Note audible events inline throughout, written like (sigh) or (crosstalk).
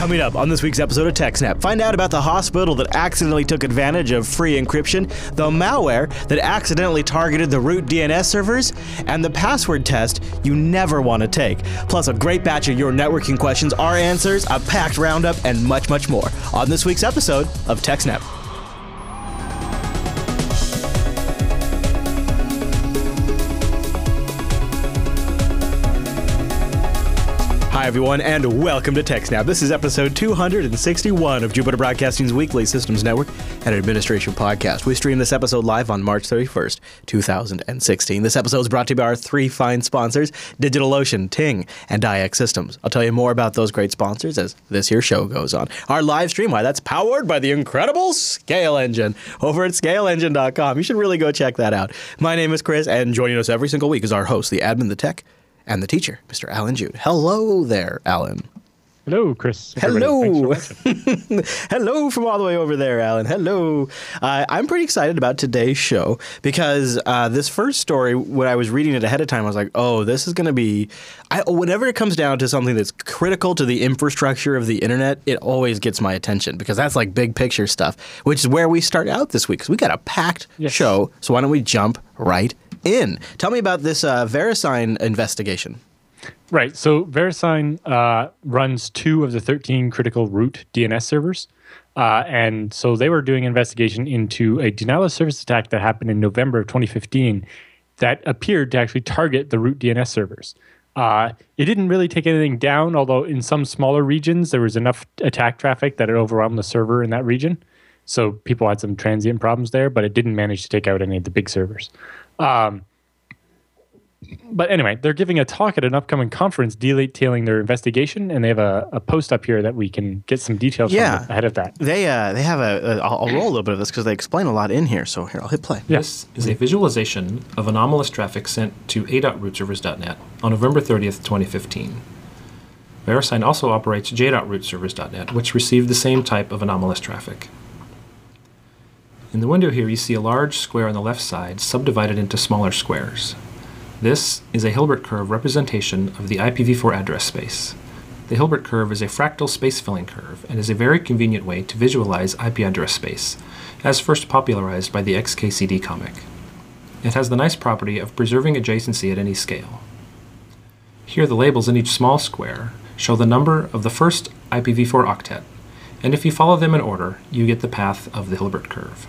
Coming up on this week's episode of TechSnap, find out about the hospital that accidentally took advantage of free encryption, the malware that accidentally targeted the root DNS servers, and the password test you never want to take. Plus, a great batch of your networking questions, our answers, a packed roundup, and much, much more on this week's episode of TechSnap. Hi, everyone, and welcome to TechSnap. This is episode 261 of Jupiter Broadcasting's weekly Systems Network and Administration podcast. We stream this episode live on March 31st, 2016. This episode is brought to you by our three fine sponsors DigitalOcean, Ting, and IX Systems. I'll tell you more about those great sponsors as this here show goes on. Our live stream, why, that's powered by the incredible Scale Engine over at scaleengine.com. You should really go check that out. My name is Chris, and joining us every single week is our host, the admin, the tech, and the teacher, Mr. Allan Jude. Hello there, Allan. Hello, Chris. Hello. (laughs) Hello from all the way over there, Allan. Hello. Uh, I'm pretty excited about today's show because uh, this first story, when I was reading it ahead of time, I was like, oh, this is going to be. I, whenever it comes down to something that's critical to the infrastructure of the internet, it always gets my attention because that's like big picture stuff, which is where we start out this week because we got a packed Yes. show. So why don't we jump right in? Tell me about this uh, VeriSign investigation. Right. So VeriSign uh, runs two of the 13 critical root DNS servers. Uh, and so they were doing investigation into a denial of service attack that happened in November of 2015 that appeared to actually target the root DNS servers. Uh, it didn't really take anything down, although in some smaller regions there was enough attack traffic that it overwhelmed the server in that region. So people had some transient problems there, but it didn't manage to take out any of the big servers. Um, but anyway, they're giving a talk at an upcoming conference detailing their investigation, and they have a, a post up here that we can get some details Yeah. from ahead of that. They uh, they have a. a I'll, I'll roll a little bit of this because they explain a lot in here. So here, I'll hit play. This is a visualization of anomalous traffic sent to a.rootservers.net on November 30th, 2015. VeriSign also operates j.rootservers.net, which received the same type of anomalous traffic. In the window here, you see a large square on the left side subdivided into smaller squares. This is a Hilbert curve representation of the IPv4 address space. The Hilbert curve is a fractal space filling curve and is a very convenient way to visualize IP address space, as first popularized by the XKCD comic. It has the nice property of preserving adjacency at any scale. Here, the labels in each small square show the number of the first IPv4 octet, and if you follow them in order, you get the path of the Hilbert curve.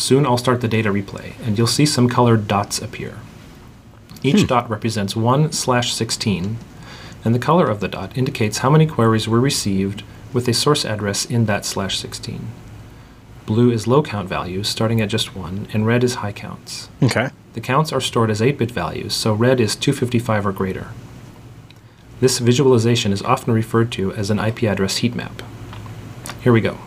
Soon I'll start the data replay, and you'll see some colored dots appear. Each hmm. dot represents 1 slash 16, and the color of the dot indicates how many queries were received with a source address in that slash 16. Blue is low count values, starting at just 1, and red is high counts. Okay. The counts are stored as 8 bit values, so red is 255 or greater. This visualization is often referred to as an IP address heat map. Here we go.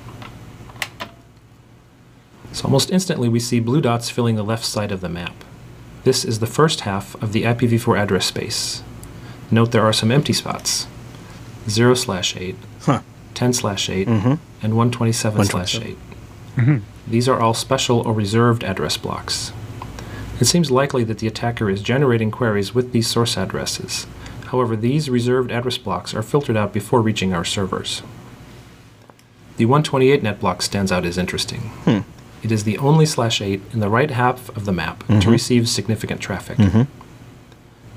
So almost instantly we see blue dots filling the left side of the map. This is the first half of the IPv4 address space. Note there are some empty spots. 0 slash 8, Huh. 10 slash 8, Mhm. and 127 slash 8. These are all special or reserved address blocks. It seems likely that the attacker is generating queries with these source addresses. However, these reserved address blocks are filtered out before reaching our servers. The 128 net block stands out as interesting. It is the only slash 8 in the right half of the map to mm-hmm. receive significant traffic. Mm-hmm.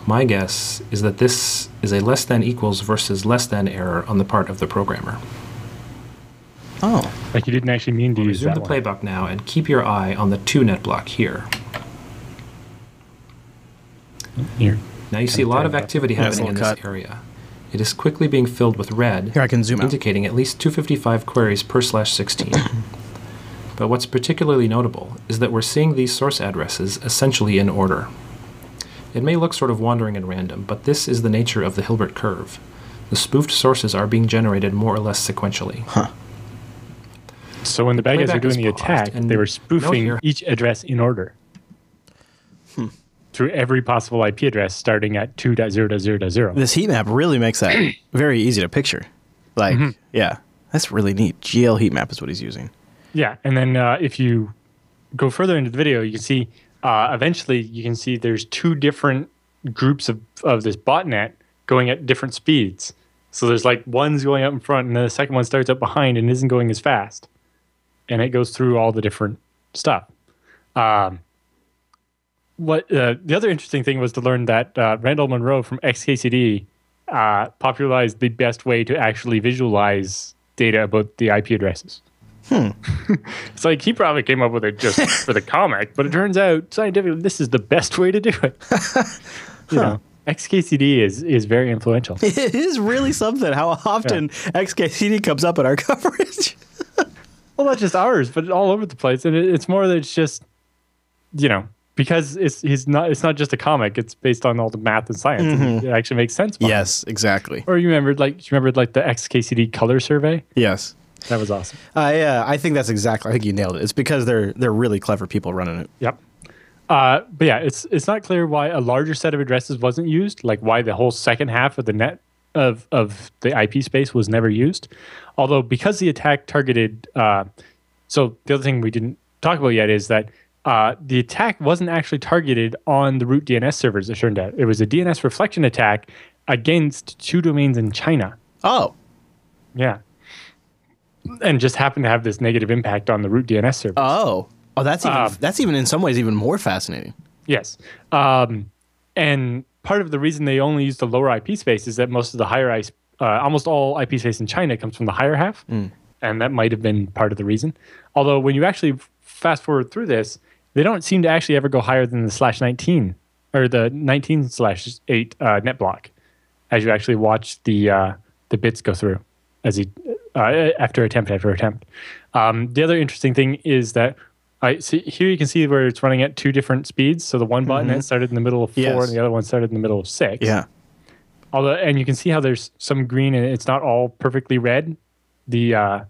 My guess is that this is a less than equals versus less than error on the part of the programmer. Oh. Like you didn't actually mean to use Resume that the one. playback now and keep your eye on the 2 net block here. Here. Now you see a lot of activity Yeah, it's a happening in little this cut. area. It is quickly being filled with red, Here I can zoom out. indicating at least 255 queries per slash 16. (clears throat) but what's particularly notable is that we're seeing these source addresses essentially in order. It may look sort of wandering and random, but this is the nature of the Hilbert curve. The spoofed sources are being generated more or less sequentially. So when the bad guys were doing the attack, and they were spoofing here- each address in order. Hmm. Through every possible IP address starting at 2.0.0.0. This heat map really makes that (clears throat) very easy to picture. Like, mm-hmm. yeah, that's really neat. GL heat map is what he's using. Yeah, and then uh, if you go further into the video, you can see uh, eventually you can see there's two different groups of, of this botnet going at different speeds. So there's like one's going up in front, and then the second one starts up behind and isn't going as fast, and it goes through all the different stuff. Um, what uh, the other interesting thing was to learn that uh, Randall Munroe from XKCD uh, popularized the best way to actually visualize data about the IP addresses. Hmm. (laughs) it's like he probably came up with it just for the comic, but it turns out scientifically this is the best way to do it. (laughs) you know, XKCD is is very influential. (laughs) It is really something how often XKCD comes up in our coverage. Well, not just ours, but all over the place. And it, it's more that it's just, you know, because it's he's not it's not just a comic. It's based on all the math and science. and it actually makes sense. behind it. yes, exactly. Or you remembered like you remembered like the XKCD color survey. Yes. That was awesome. I uh, I think that's exactly. I think you nailed it. It's because they're they're really clever people running it. Yep. Uh, but yeah, it's it's not clear why a larger set of addresses wasn't used. Like why the whole second half of the net of of the IP space was never used. Although because the attack targeted, uh, so the other thing we didn't talk about yet is that uh, the attack wasn't actually targeted on the root DNS servers. It turned out it was a DNS reflection attack against two domains in China. Oh, Yeah. And just happened to have this negative impact on the root DNS server. oh, oh. That's even Um, that's even in some ways even more fascinating. Yes. Um, and part of the reason they only use the lower IP space is that most of the higher IP, uh, almost all IP space in China comes from the higher half. And that might have been part of the reason. Although when you actually fast forward through this, they don't seem to actually ever go higher than the slash 19 or the 19 slash 8 uh, net block as you actually watch the, uh, the bits go through as he, uh, after attempt after attempt. Um, the other interesting thing is that I see here you can see where it's running at two different speeds. So the one botnet that started in the middle of four, Yes. and the other one started in the middle of six. Yeah. Although, and you can see how there's some green, and it's not all perfectly red. The uh,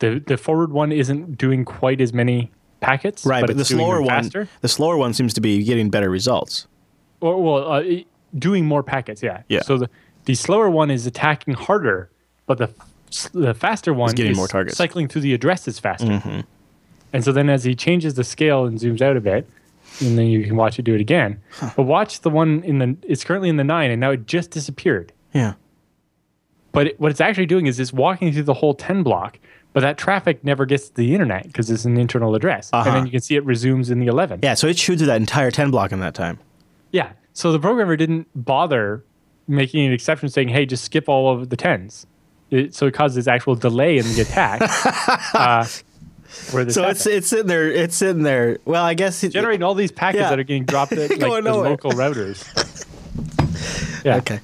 the the forward one isn't doing quite as many packets, Right, but, it's the slower one, faster. the slower one seems to be getting better results. or well, uh, doing more packets. Yeah. Yeah. So the the slower one is attacking harder, but the the faster one getting is more targets. Mm-hmm. cycling through the addresses faster. And so then as he changes the scale and zooms out a bit, and then you can watch it do it again. But watch the one in the it's currently in the nine, and now it just disappeared. Yeah. But it, what it's actually doing is it's walking through the whole 10 block, but that traffic never gets to the internet because it's an internal address. And Uh-huh. then you can see it resumes in the 11. Yeah. So it chewed through that entire ten block in that time. Yeah. So the programmer didn't bother making an exception saying, hey, just skip all of the 10s. It, so it causes actual delay in the attack. (laughs) uh, So it's it's sitting there. It's sitting there. Well, I guess it, generating all these packets Yeah. that are getting dropped (laughs) at like nowhere. local routers. (laughs) Yeah. Okay.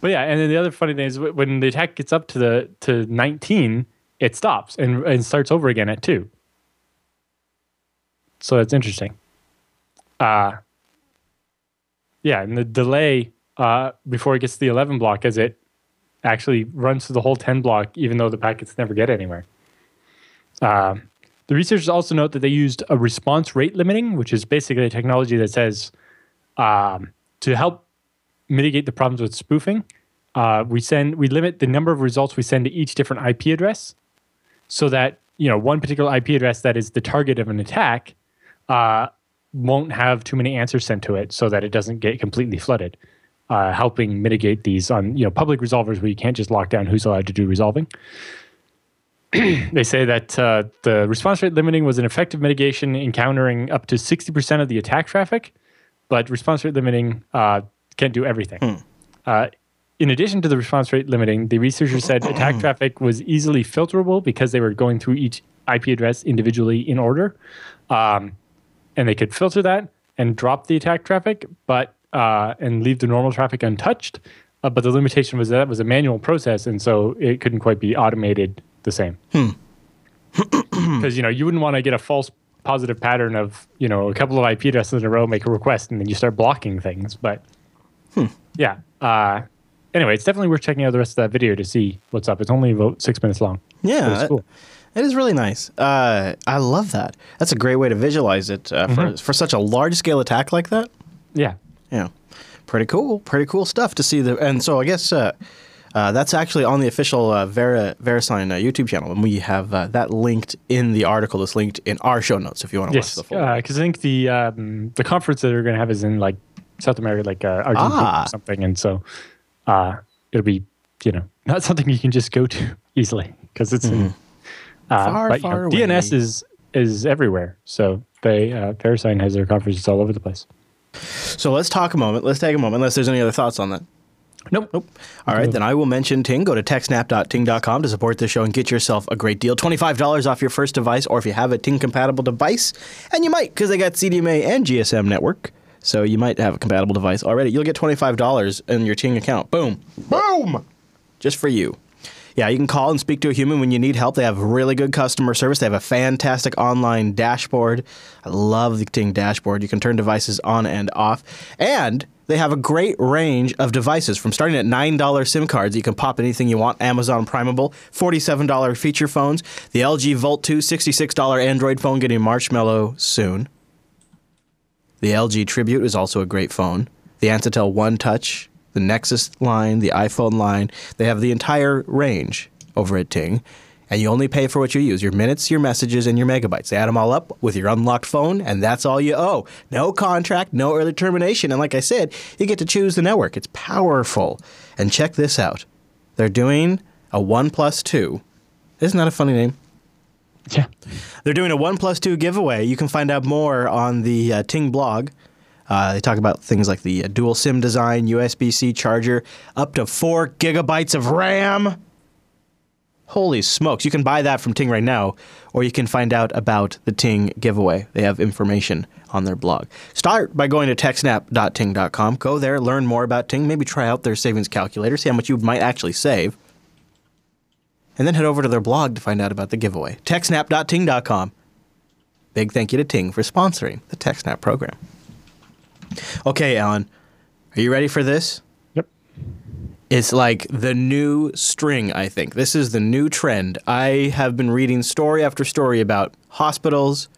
But yeah, and then the other funny thing is when the attack gets up to the to 19, it stops and, and starts over again at two. So that's interesting. Uh yeah, and the delay uh, before it gets to the 11 block as it actually runs through the whole 10 block, even though the packets never get anywhere. Um, the researchers also note that they used a response rate limiting, which is basically a technology that says um, to help mitigate the problems with spoofing, uh, we send we limit the number of results we send to each different IP address, so that you know one particular IP address that is the target of an attack uh, won't have too many answers sent to it, so that it doesn't get completely flooded. Uh, helping mitigate these on you know public resolvers where you can't just lock down who's allowed to do resolving. (clears throat) they say that uh, the response rate limiting was an effective mitigation in countering up to 60% of the attack traffic, but response rate limiting uh, can't do everything. Uh, in addition to the response rate limiting, the researchers said attack (clears throat) traffic was easily filterable because they were going through each IP address individually in order. Um, and they could filter that and drop the attack traffic, but uh, and leave the normal traffic untouched. Uh, but the limitation was that it was a manual process, and so it couldn't quite be automated the same. (clears throat) Because you know you wouldn't want to get a false positive pattern of you know a couple of IP addresses in a row make a request and then you start blocking things. But yeah. Uh, anyway, it's definitely worth checking out the rest of that video to see what's up. It's only about six minutes long. Yeah, cool. it is really nice. Uh, I love that. That's a great way to visualize it uh, for for such a large scale attack like that. Yeah. Yeah, pretty cool. Pretty cool stuff to see the. And so I guess uh, uh, that's actually on the official uh, Vera VeriSign uh, YouTube channel, and we have uh, that linked in the article. That's linked in our show notes if you want to Yes, watch the full. Yeah, because I think the um, the conference that they're going to have is in like South America, like uh, Argentina Ah. or something, and so uh, it'll be you know (laughs) not something you can just go to (laughs) easily because it's in, uh, Far, but, you know, far DNS is is everywhere. So they uh, VeriSign has their conferences all over the place. So let's talk a moment. Let's take a moment, unless there's any other thoughts on that. Nope. Nope. All right, then I will mention Ting. Go to techsnap.ting.com to support this show and get yourself a great deal. $25 off your first device, or if you have a Ting compatible device, and you might, because they got CDMA and GSM network. So you might have a compatible device already. You'll get $25 in your Ting account. Boom. Boom! Just for you. Yeah, you can call and speak to a human when you need help. They have really good customer service. They have a fantastic online dashboard. I love the Ting dashboard. You can turn devices on and off. And they have a great range of devices from starting at $9 SIM cards. You can pop anything you want. Amazon Primable, $47 feature phones. The LG Volt 2, $66 Android phone getting Marshmallow soon. The LG Tribute is also a great phone. The Alcatel One Touch, the Nexus line, the iPhone line, they have the entire range over at Ting. And you only pay for what you use your minutes, your messages, and your megabytes. They add them all up with your unlocked phone, and that's all you owe. No contract, no early termination. And like I said, you get to choose the network. It's powerful. And check this out they're doing a One Plus 2. Isn't that a funny name? Yeah. They're doing a One Plus Two giveaway. You can find out more on the uh, Ting blog. Uh, they talk about things like the uh, dual SIM design, USB C charger, up to four gigabytes of RAM. Holy smokes. You can buy that from Ting right now, or you can find out about the Ting giveaway. They have information on their blog. Start by going to techsnap.ting.com. Go there, learn more about Ting, maybe try out their savings calculator, see how much you might actually save and then head over to their blog to find out about the giveaway. TechSnap.ting.com. Big thank you to Ting for sponsoring the TechSnap program. Okay, Allan, are you ready for this? Yep. It's like the new string, I think. This is the new trend. I have been reading story after story about hospitals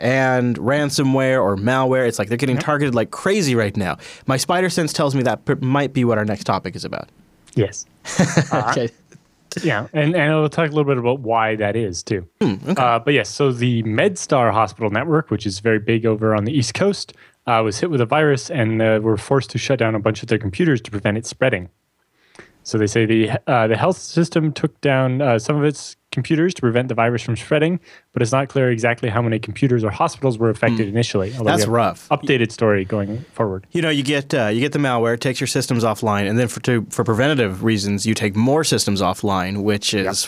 and ransomware or malware. It's like they're getting targeted like crazy right now. My spider sense tells me that p- might be what our next topic is about. Yes. (laughs) Okay. Yeah, and and I'll talk a little bit about why that is too. uh, but yes, so the MedStar Hospital Network, which is very big over on the East Coast, uh, was hit with a virus and uh, were forced to shut down a bunch of their computers to prevent it spreading. So they say the uh, the health system took down uh, some of its computers to prevent the virus from spreading, but it's not clear exactly how many computers or hospitals were affected initially. That's rough. Updated story going forward. You know, you get uh, you get the malware, it takes your systems offline, and then for to, for preventative reasons, you take more systems offline, which is,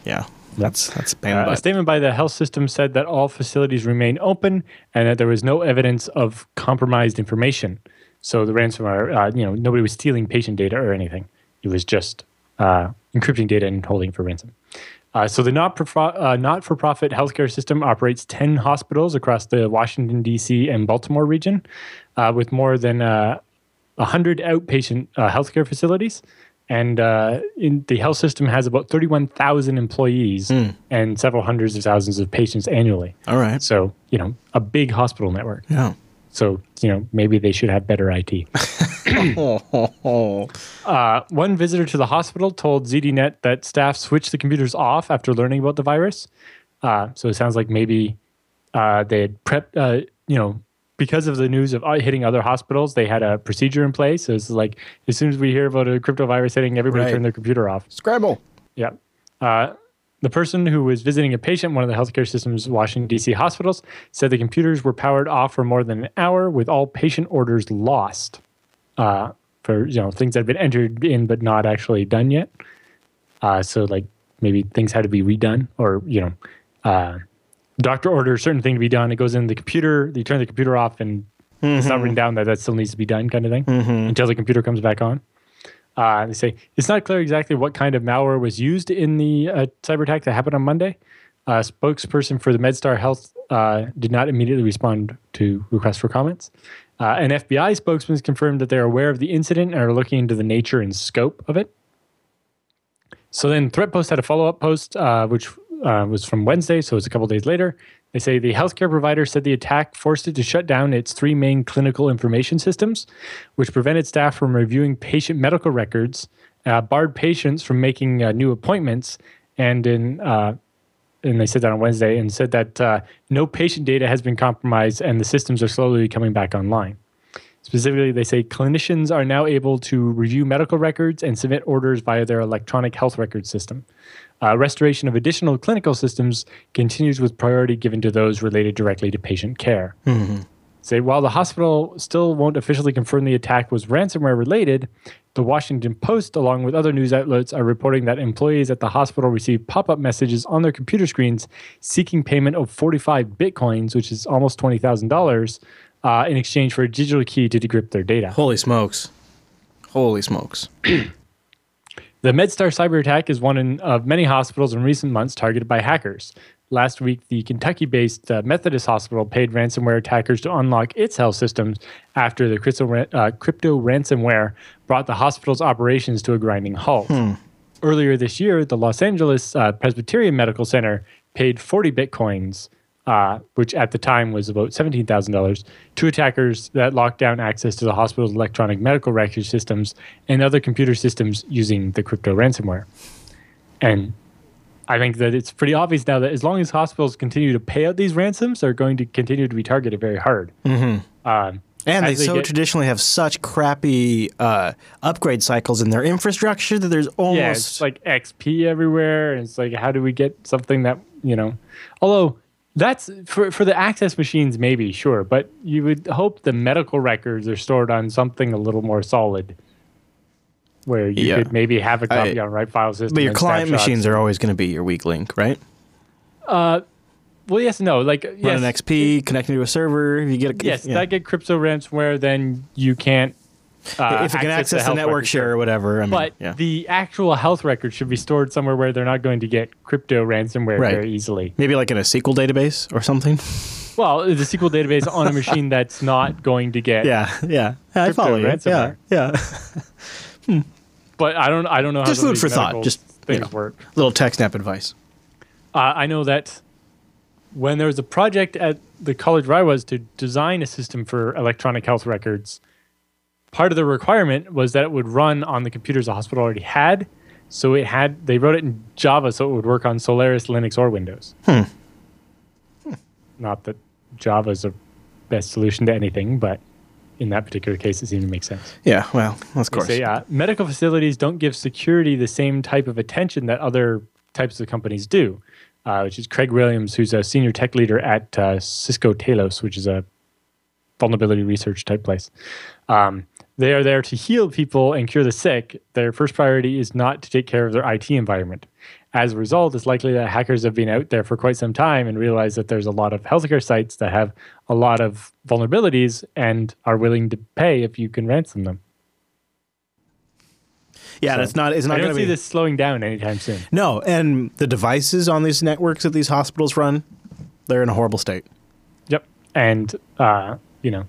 (sighs) yeah, that's that's the Uh, a statement by the health system said that all facilities remain open and that there was no evidence of compromised information. So the ransomware, uh, you know, nobody was stealing patient data or anything. It was just uh, encrypting data and holding for ransom. Uh, so the not uh, not for profit healthcare system operates ten hospitals across the Washington D.C. and Baltimore region, uh, with more than uh, hundred outpatient uh, healthcare facilities. And uh, in the health system has about 31,000 employees and several hundreds of thousands of patients annually. All right. So, you know, a big hospital network. Yeah. So, you know, maybe they should have better IT. (laughs) (clears throat) Uh, one visitor to the hospital told ZDNet that staff switched the computers off after learning about the virus. Uh, so it sounds like maybe uh, they had prepped, uh, you know, because of the news of uh, hitting other hospitals, they had a procedure in place. So it's like as soon as we hear about a crypto virus hitting, everybody Right. turn their computer off. Scramble. Yeah. Uh, the person who was visiting a patient, one of the healthcare system's Washington, D.C. hospitals, said the computers were powered off for more than an hour with all patient orders lost uh, for you know things that had been entered in but not actually done yet. Uh, so like maybe things had to be redone or you know uh, doctor orders certain thing to be done. It goes in the computer. You turn the computer off and it's not written down that that still needs to be done, kind of thing, until the computer comes back on. Uh, they say it's not clear exactly what kind of malware was used in the uh, cyber attack that happened on Monday. A spokesperson for the MedStar Health uh, did not immediately respond to requests for comments. Uh, an FBI spokesman confirmed that they're aware of the incident and are looking into the nature and scope of it. So then ThreatPost had a follow up post, uh, which uh, was from Wednesday, so it's a couple days later. They say the healthcare provider said the attack forced it to shut down its three main clinical information systems, which prevented staff from reviewing patient medical records, uh, barred patients from making uh, new appointments, and in uh, and they said that on Wednesday, and said that uh, no patient data has been compromised, and the systems are slowly coming back online. Specifically, they say clinicians are now able to review medical records and submit orders via their electronic health record system. Uh, restoration of additional clinical systems continues with priority given to those related directly to patient care. Say, while the hospital still won't officially confirm the attack was ransomware related, the Washington Post, along with other news outlets, are reporting that employees at the hospital received pop up messages on their computer screens seeking payment of 45 bitcoins, which is almost $20,000, uh, in exchange for a digital key to decrypt their data. Holy smokes. Holy smokes. (clears throat) The MedStar cyber attack is one in, of many hospitals in recent months targeted by hackers. Last week, the Kentucky based uh, Methodist Hospital paid ransomware attackers to unlock its health systems after the crypto, uh, crypto ransomware brought the hospital's operations to a grinding halt. Earlier this year, the Los Angeles uh, Presbyterian Medical Center paid 40 bitcoins, uh, which at the time was about $17,000, to attackers that locked down access to the hospital's electronic medical record systems and other computer systems using the crypto ransomware. And I think that it's pretty obvious now that as long as hospitals continue to pay out these ransoms, they're going to continue to be targeted very hard. Um, And they as so get- traditionally have such crappy uh, upgrade cycles in their infrastructure that there's almost yeah, it's like XP everywhere. And it's like, how do we get something that, you know, although that's for, for the access machines, maybe, sure. But you would hope the medical records are stored on something a little more solid where you Yeah. could maybe have a copy I- on write file system. But your client snapshots. machines are always going to be your weak link, right? uh Well, yes, no. Like, Run yes, an XP, connecting to a server. If you get a, yes, yeah. that get crypto ransomware, then you can't. Uh, if it can access the, health network share or whatever. I mean, But yeah. the actual health record should be stored somewhere where they're not going to get crypto ransomware Right. very easily. maybe like in a SQL database or something. Well, the SQL database on a machine that's not going to get. (laughs) Yeah, yeah. I Crypto follow you. Yeah, ransomware. yeah. (laughs) But I don't. I don't know how Just food for thought, just, you know. work. Little tech snap advice. Uh, I know that when there was a project at the college where I was to design a system for electronic health records, part of the requirement was that it would run on the computers the hospital already had. So it had they wrote it in Java so it would work on Solaris, Linux, or Windows. Not that Java is the best solution to anything, but in that particular case, it seemed to make sense. Yeah, well, of course. say uh, medical facilities don't give security the same type of attention that other types of companies do, uh, which is Craig Williams, who's a senior tech leader at uh, Cisco Talos, which is a vulnerability research type place. Um, they are there to heal people and cure the sick. Their first priority is not to take care of their IT environment. As a result, it's likely that hackers have been out there for quite some time and realize that there's a lot of healthcare sites that have a lot of vulnerabilities and are willing to pay if you can ransom them. yeah, that's not. It's not. I don't see be. this slowing down anytime soon. No, and the devices on these networks that these hospitals run, they're in a horrible state. Yep. And uh, you know,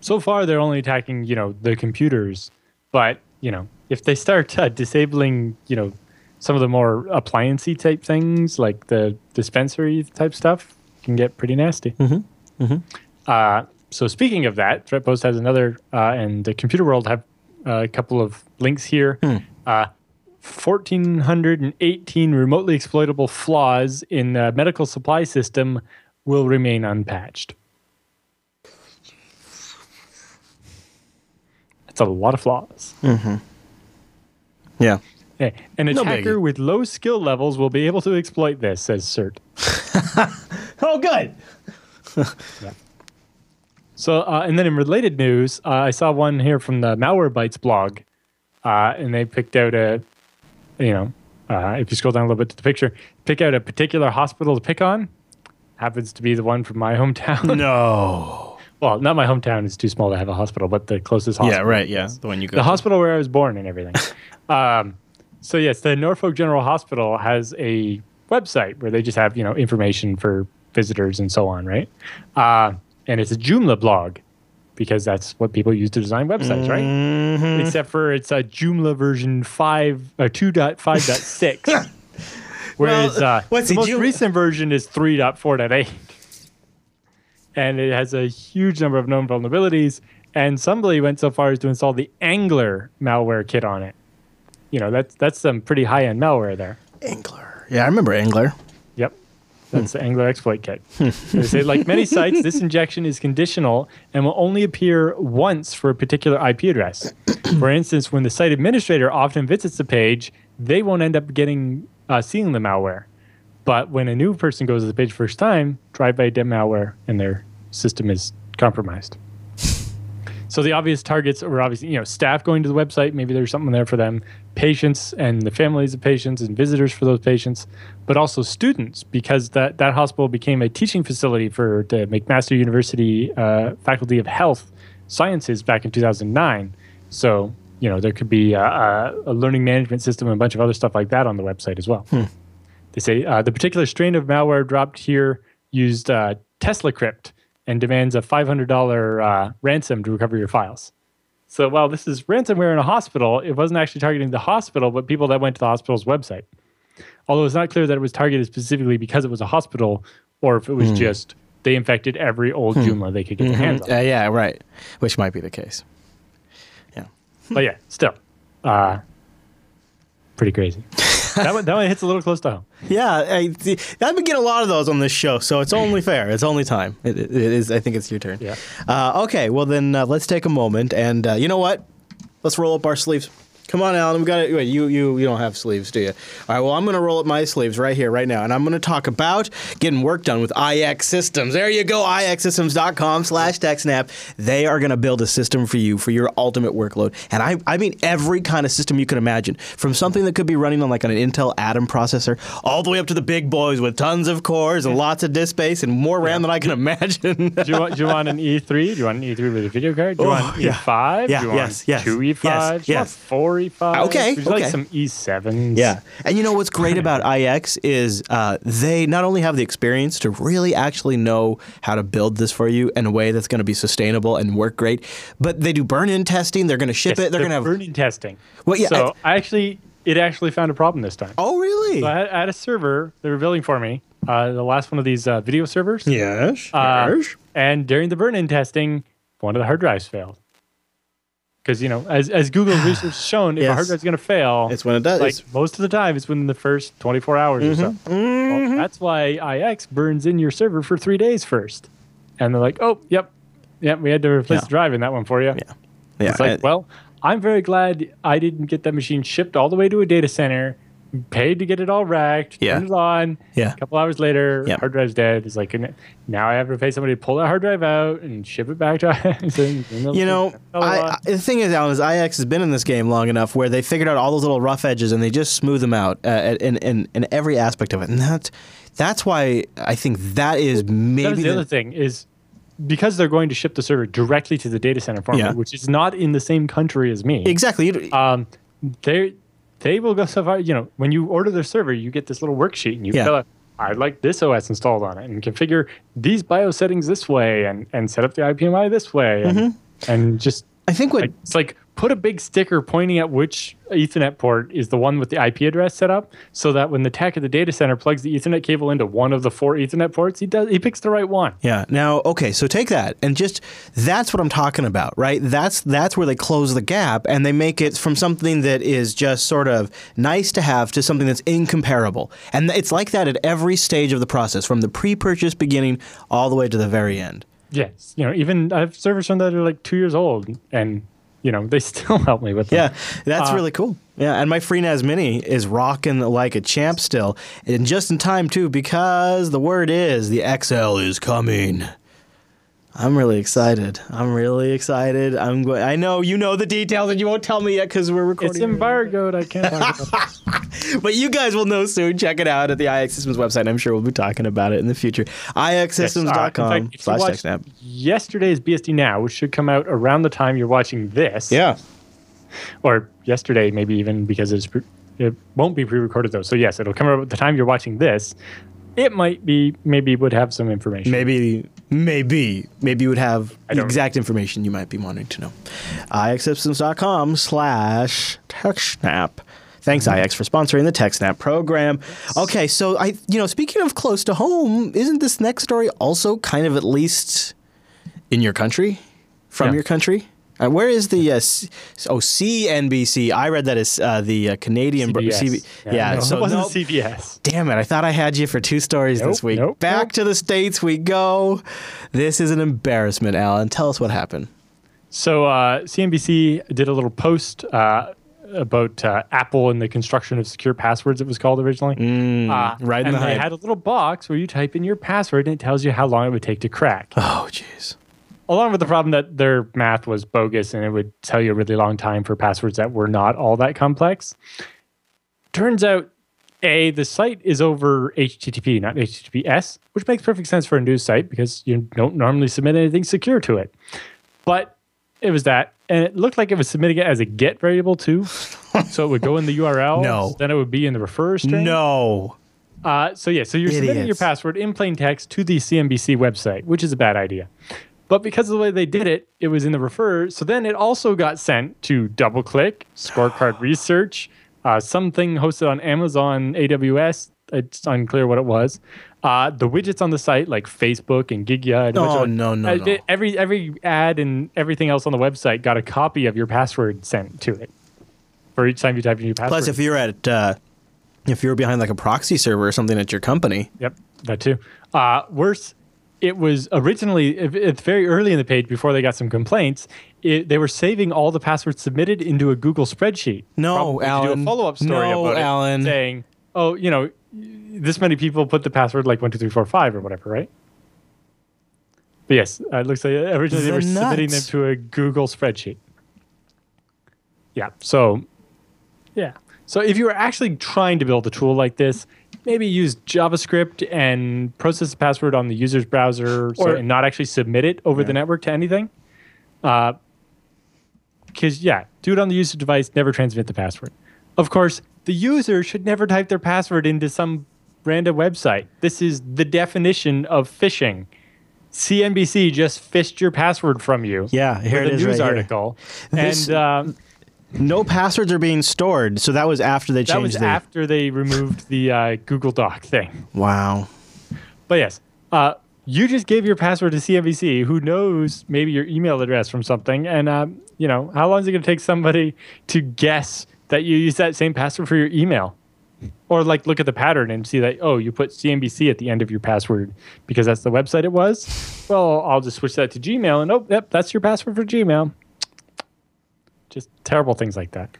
so far they're only attacking you know the computers, but you know if they start uh, disabling you know some of the more appliancey type things like the dispensary type stuff can get pretty nasty. Mm-hmm. Mm-hmm. Uh, so speaking of that, ThreatPost has another, uh, and the Computer World have uh, a couple of links here. Uh, 1,418 remotely exploitable flaws in the medical supply system will remain unpatched. That's a lot of flaws. Yeah. Eh, An No attacker biggie. with low skill levels will be able to exploit this, says CERT. (laughs) Oh, good. (laughs) So, uh, and then in related news, uh, I saw one here from the Malwarebytes blog, uh, and they picked out a, you know, uh, if you scroll down a little bit to the picture, pick out a particular hospital to pick on. Happens to be the one from my hometown. No. (laughs) well, not my hometown; is too small to have a hospital, but the closest hospital. Yeah, right. Yeah, the one you go. the to. hospital where I was born and everything. (laughs) um, so yes, the Norfolk General Hospital has a website where they just have you know information for visitors and so on, right? Uh, and it's a Joomla blog because that's what people use to design websites, right? Mm-hmm. Except for it's a Joomla version five or two point five point six. (laughs) Whereas Well, uh, what's the most recent version is 3.4.8 and it has a huge number of known vulnerabilities. And somebody went so far as to install the Angler malware kit on it. You know, that's that's some pretty high end malware there. Angler. Yeah, I remember Angler. Yep. That's the Angler exploit kit. (laughs) they say, like many sites, this injection is conditional and will only appear once for a particular IP address. (clears throat) for instance, when the site administrator often visits the page, they won't end up getting uh, seeing the malware. But when a new person goes to the page first time, drive-by dead malware and their system is compromised. So the obvious targets were obviously, you know, staff going to the website. Maybe there's something there for them. Patients and the families of patients and visitors for those patients, but also students because that that hospital became a teaching facility for the McMaster University uh, Faculty of Health Sciences back in 2009. So you know there could be a, a, a learning management system and a bunch of other stuff like that on the website as well. They say uh, the particular strain of malware dropped here used uh, TeslaCrypt and demands a $500 uh, ransom to recover your files. So while this is ransomware in a hospital, it wasn't actually targeting the hospital, but people that went to the hospital's website. Although it's not clear that it was targeted specifically because it was a hospital or if it was just they infected every old Joomla they could get their hands on. Uh, yeah, right. Which might be the case. Yeah. But yeah, still, uh, pretty crazy. (laughs) that, one, that one hits a little close to home. Yeah, I, I've been getting a lot of those on this show, so it's only (clears throat) fair. It's only time. It, it, it is. I think it's your turn. Yeah. Uh, okay. Well, then uh, let's take a moment, and uh, you know what? Let's roll up our sleeves. Come on, Allan. We got to. Wait, you you you don't have sleeves, do you? All right. Well, I'm going to roll up my sleeves right here, right now, and I'm going to talk about getting work done with IX Systems. There you go. IXsystems.com/techsnap. They are going to build a system for you for your ultimate workload, and I I mean every kind of system you can imagine, from something that could be running on like an Intel Atom processor, all the way up to the big boys with tons of cores and lots of disk space and more RAM than I can imagine. (laughs) Do you, want, do you want an E3? Do you want an E3 with a video card? Do you Oh, want yeah. E5? Yeah, do you want yes, yes, two E5s? yes, Do you want yes. four E5s? Okay, Would you like okay. some E7s? Yeah. And you know what's great about IX is uh, they not only have the experience to really actually know how to build this for you in a way that's going to be sustainable and work great, but they do burn-in testing. They're going to ship Yes, it. They're going to have burn in testing. Well, yeah, So I actually, it actually found a problem this time. oh, really? So I had, I had a server they were building for me, uh, the last one of these uh, video servers. yes. Uh, yes. And during the burn-in testing, one of the hard drives failed. Because you know, as as Google's (sighs) research has shown, if a Yes. hard drive's going to fail, It's when it does. like most of the time, it's within the first 24 hours or so. Mm-hmm. Well, that's why IX burns in your server for three days first, and they're like, "Oh, yep, yep, we had to replace Yeah. the drive in that one for you." yeah. Yeah. It's like, I- well, I'm very glad I didn't get that machine shipped all the way to a data center, paid to get it all racked, Yeah. turned it on. Yeah. A couple hours later, Yeah. hard drive's dead. It's like, now I have to pay somebody to pull that hard drive out and ship it back to IX. and- and You know, (laughs) I, I, the thing is, Allan, is IX has been in this game long enough where they figured out all those little rough edges and they just smooth them out uh, in, in in every aspect of it, and that's that's why I think that is maybe was the, the- other thing is because they're going to ship the server directly to the data center for me, Yeah. which is not in the same country as me. exactly. Um, they they will go so far. You know, when you order their server, you get this little worksheet, and you Yeah. fill out. I'd like this OS installed on it, and configure these BIOS settings this way, and and set up the IPMI this way, and, Mm-hmm. and just I think what like it's like put a big sticker pointing at which Ethernet port is the one with the IP address set up, so that when the tech at the data center plugs the Ethernet cable into one of the four Ethernet ports, he does he picks the right one. Yeah. Now, okay, so take that and just that's what I'm talking about, right? That's that's where they close the gap and they make it from something that is just sort of nice to have to something that's incomparable. And it's like that at every stage of the process, from the pre-purchase beginning all the way to the very end. Yes, you know, even I have servers from that are like two years old, and you know they (laughs) still help me with them. Yeah, that's Uh, really cool. Yeah, and my FreeNAS Mini is rocking like a champ still, and just in time too, because the word is the XL is coming. I'm really excited. I'm really excited. I'm going. I know you know the details, and you won't tell me yet because we're recording. It's embargoed. I can't talk about it. (laughs) but you guys will know soon. Check it out at the IX Systems website. I'm sure we'll be talking about it in the future. IXsystems.com Uh, if you slash TechSnap. Yesterday's BSD Now, which should come out around the time you're watching this. Yeah. Or yesterday, maybe even because it's pre- it won't be pre-recorded though. So yes, it'll come out at the time you're watching this. It might be maybe would have some information. Maybe, maybe, maybe you would have the exact information you might be wanting to know. IXsystems.com slash TechSnap. Thanks, IX, for sponsoring the TechSnap program. Okay, so I, you know, speaking of close to home, isn't this next story also kind of at least in your country, from Yeah. your country? Uh, where is the uh, C- oh CNBC? I read that as uh, the uh, Canadian. br- CB yeah, no, so (laughs) it wasn't nope. CBS. Damn it! I thought I had you for two stories this week. nope, Back nope. to the states we go. This is an embarrassment, Allan. Tell us what happened. So uh, CNBC did a little post uh, about uh, Apple and the construction of secure passwords. It was called originally. Uh, right in and the they hype. had a little box where you type in your password and it tells you how long it would take to crack. Oh, jeez. Along with the problem that their math was bogus and it would tell you a really long time for passwords that were not all that complex. Turns out, A, the site is over HTTP, not HTTPS, which makes perfect sense for a news site because you don't normally submit anything secure to it. But it was that. And it looked like it was submitting it as a get variable too. (laughs) so it would go in the URL. No. Then it would be in the refer string. No. Uh, so yeah, so you're submitting your password in plain text to the CNBC website, which is a bad idea. But because of the way they did it, it was in the refer. So then it also got sent to DoubleClick, Scorecard (sighs) Research, uh, something hosted on Amazon AWS. It's unclear what it was. Uh, the widgets on the site, like Facebook and Gigya. And Oh, no, no, uh, no. Every every ad and everything else on the website got a copy of your password sent to it for each time you type in your password. Plus, if you're at uh, if you're behind like a proxy server or something at your company, Yep, that too. Uh, worse, it was originally it's very early in the page before they got some complaints. It, they were saving all the passwords submitted into a Google spreadsheet. No, Probably to do Allan. a follow-up story No, about it, Allan. saying, "Oh, you know, this many people put the password like one two three four five or whatever, right?" But yes, uh, it looks like originally they The were submitting them to a Google spreadsheet. Yeah. So, yeah. So if you were actually trying to build a tool like this, maybe use JavaScript and process the password on the user's browser so, and not actually submit it over the network to anything. Because, yeah, do it on the user device, never transmit the password. Of course, the user should never type their password into some random website. This is the definition of phishing. CNBC just phished your password from you. Yeah, here it a news right here. article. This- and um, no passwords are being stored. So that was after they changed that was the. after they removed the uh, Google Doc thing. wow. But yes, uh, you just gave your password to CNBC, who knows maybe your email address from something, and um, you know how long is it going to take somebody to guess that you use that same password for your email, or like look at the pattern and see that oh you put CNBC at the end of your password because that's the website it was. Well, I'll just switch that to Gmail, and oh, yep, that's your password for Gmail. Just terrible things like that.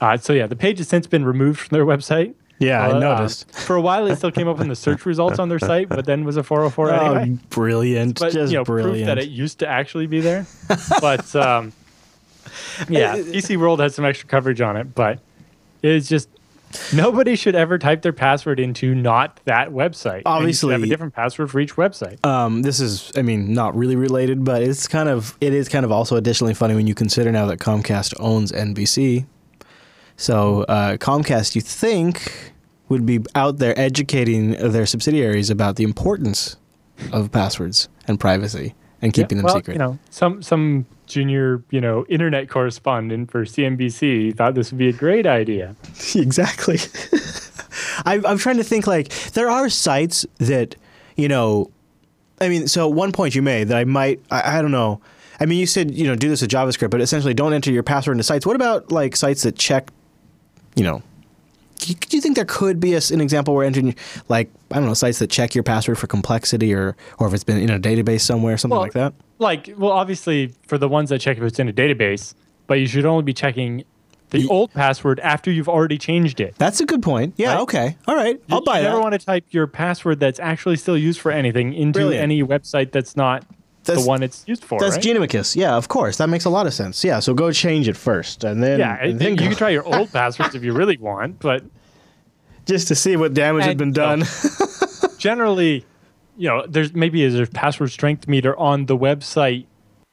Uh, so yeah, the page has since been removed from their website. Yeah, I Uh, noticed. for a while, it still came up in the search results on their site, but then was a 404 anyway. Oh, brilliant! But Just you know, brilliant. proof that it used to actually be there. but um, yeah, (laughs) PC World has some extra coverage on it, but it's just nobody should ever type their password into not that website. Obviously, you have a different password for each website. um, this is, I mean, not really related, but it's kind of, it is kind of also additionally funny when you consider now that Comcast owns NBC. So uh, Comcast, you think, would be out there educating their subsidiaries about the importance of passwords and privacy and keeping Yeah, them well, secret. You know, some some junior you know internet correspondent for CNBC thought this would be a great idea. (laughs) exactly. (laughs) I, I'm trying to think like there are sites that you know. I mean, so one point you made that I might I, I don't know. I mean, you said you know do this with JavaScript, but essentially don't enter your password into sites. What about like sites that check, you know? Do you, think there could be a an example where entering like I don't know sites that check your password for complexity or or if it's been in a database somewhere, something Well, like that? Like, well, obviously for the ones that check if it's in a database, but you should only be checking the Ye- old password after you've already changed it. That's a good point. Yeah. Right? Okay. All right. I'll you buy never want to type your password that's actually still used for anything into Brilliant. any website that's not That's- the one it's used for. That's right? Genomicus. Yeah, of course. That makes a lot of sense. Yeah, so go change it first, and then yeah, and then you go- can try your (laughs) old passwords if you really want, but just to see what damage had And, been you know, done. (laughs) generally, you know, there's maybe there's a password strength meter on the website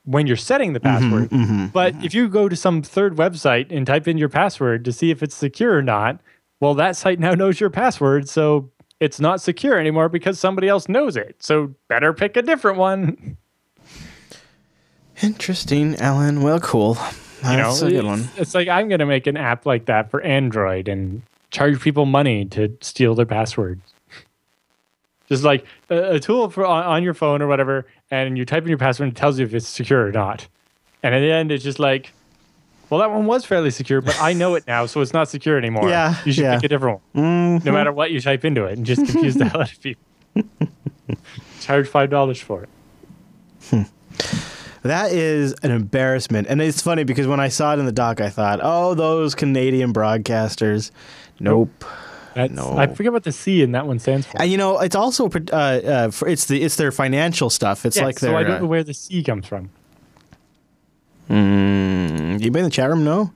when you're setting the Mm-hmm, password. but if you go to some third website and type in your password to see if it's secure or not, well, that site now knows your password, so it's not secure anymore because somebody else knows it. So better pick a different one. (laughs) Interesting, Allan. Well, cool. You know, That's a good it's, one. it's like I'm going to make an app like that for Android and charge people money to steal their passwords. Just like a, a tool for on, on your phone or whatever, and you type in your password and it tells you if it's secure or not. And at the end, it's just like, well, that one was fairly secure, but I know it now, so it's not secure anymore. (laughs) Yeah, You should yeah. pick a different one. No mm-hmm. matter what you type into it and just confuse the (laughs) hell out of people. Charge $5 for it. Hmm. That is an embarrassment. And it's funny because when I saw it in the doc, I thought, oh, those Canadian broadcasters. Nope. No. I forget what the C in that one stands for. And you know, it's also uh, uh, for, it's the it's their financial stuff. It's like their. so I don't uh, know where the C comes from. mm, anybody in the chat room No.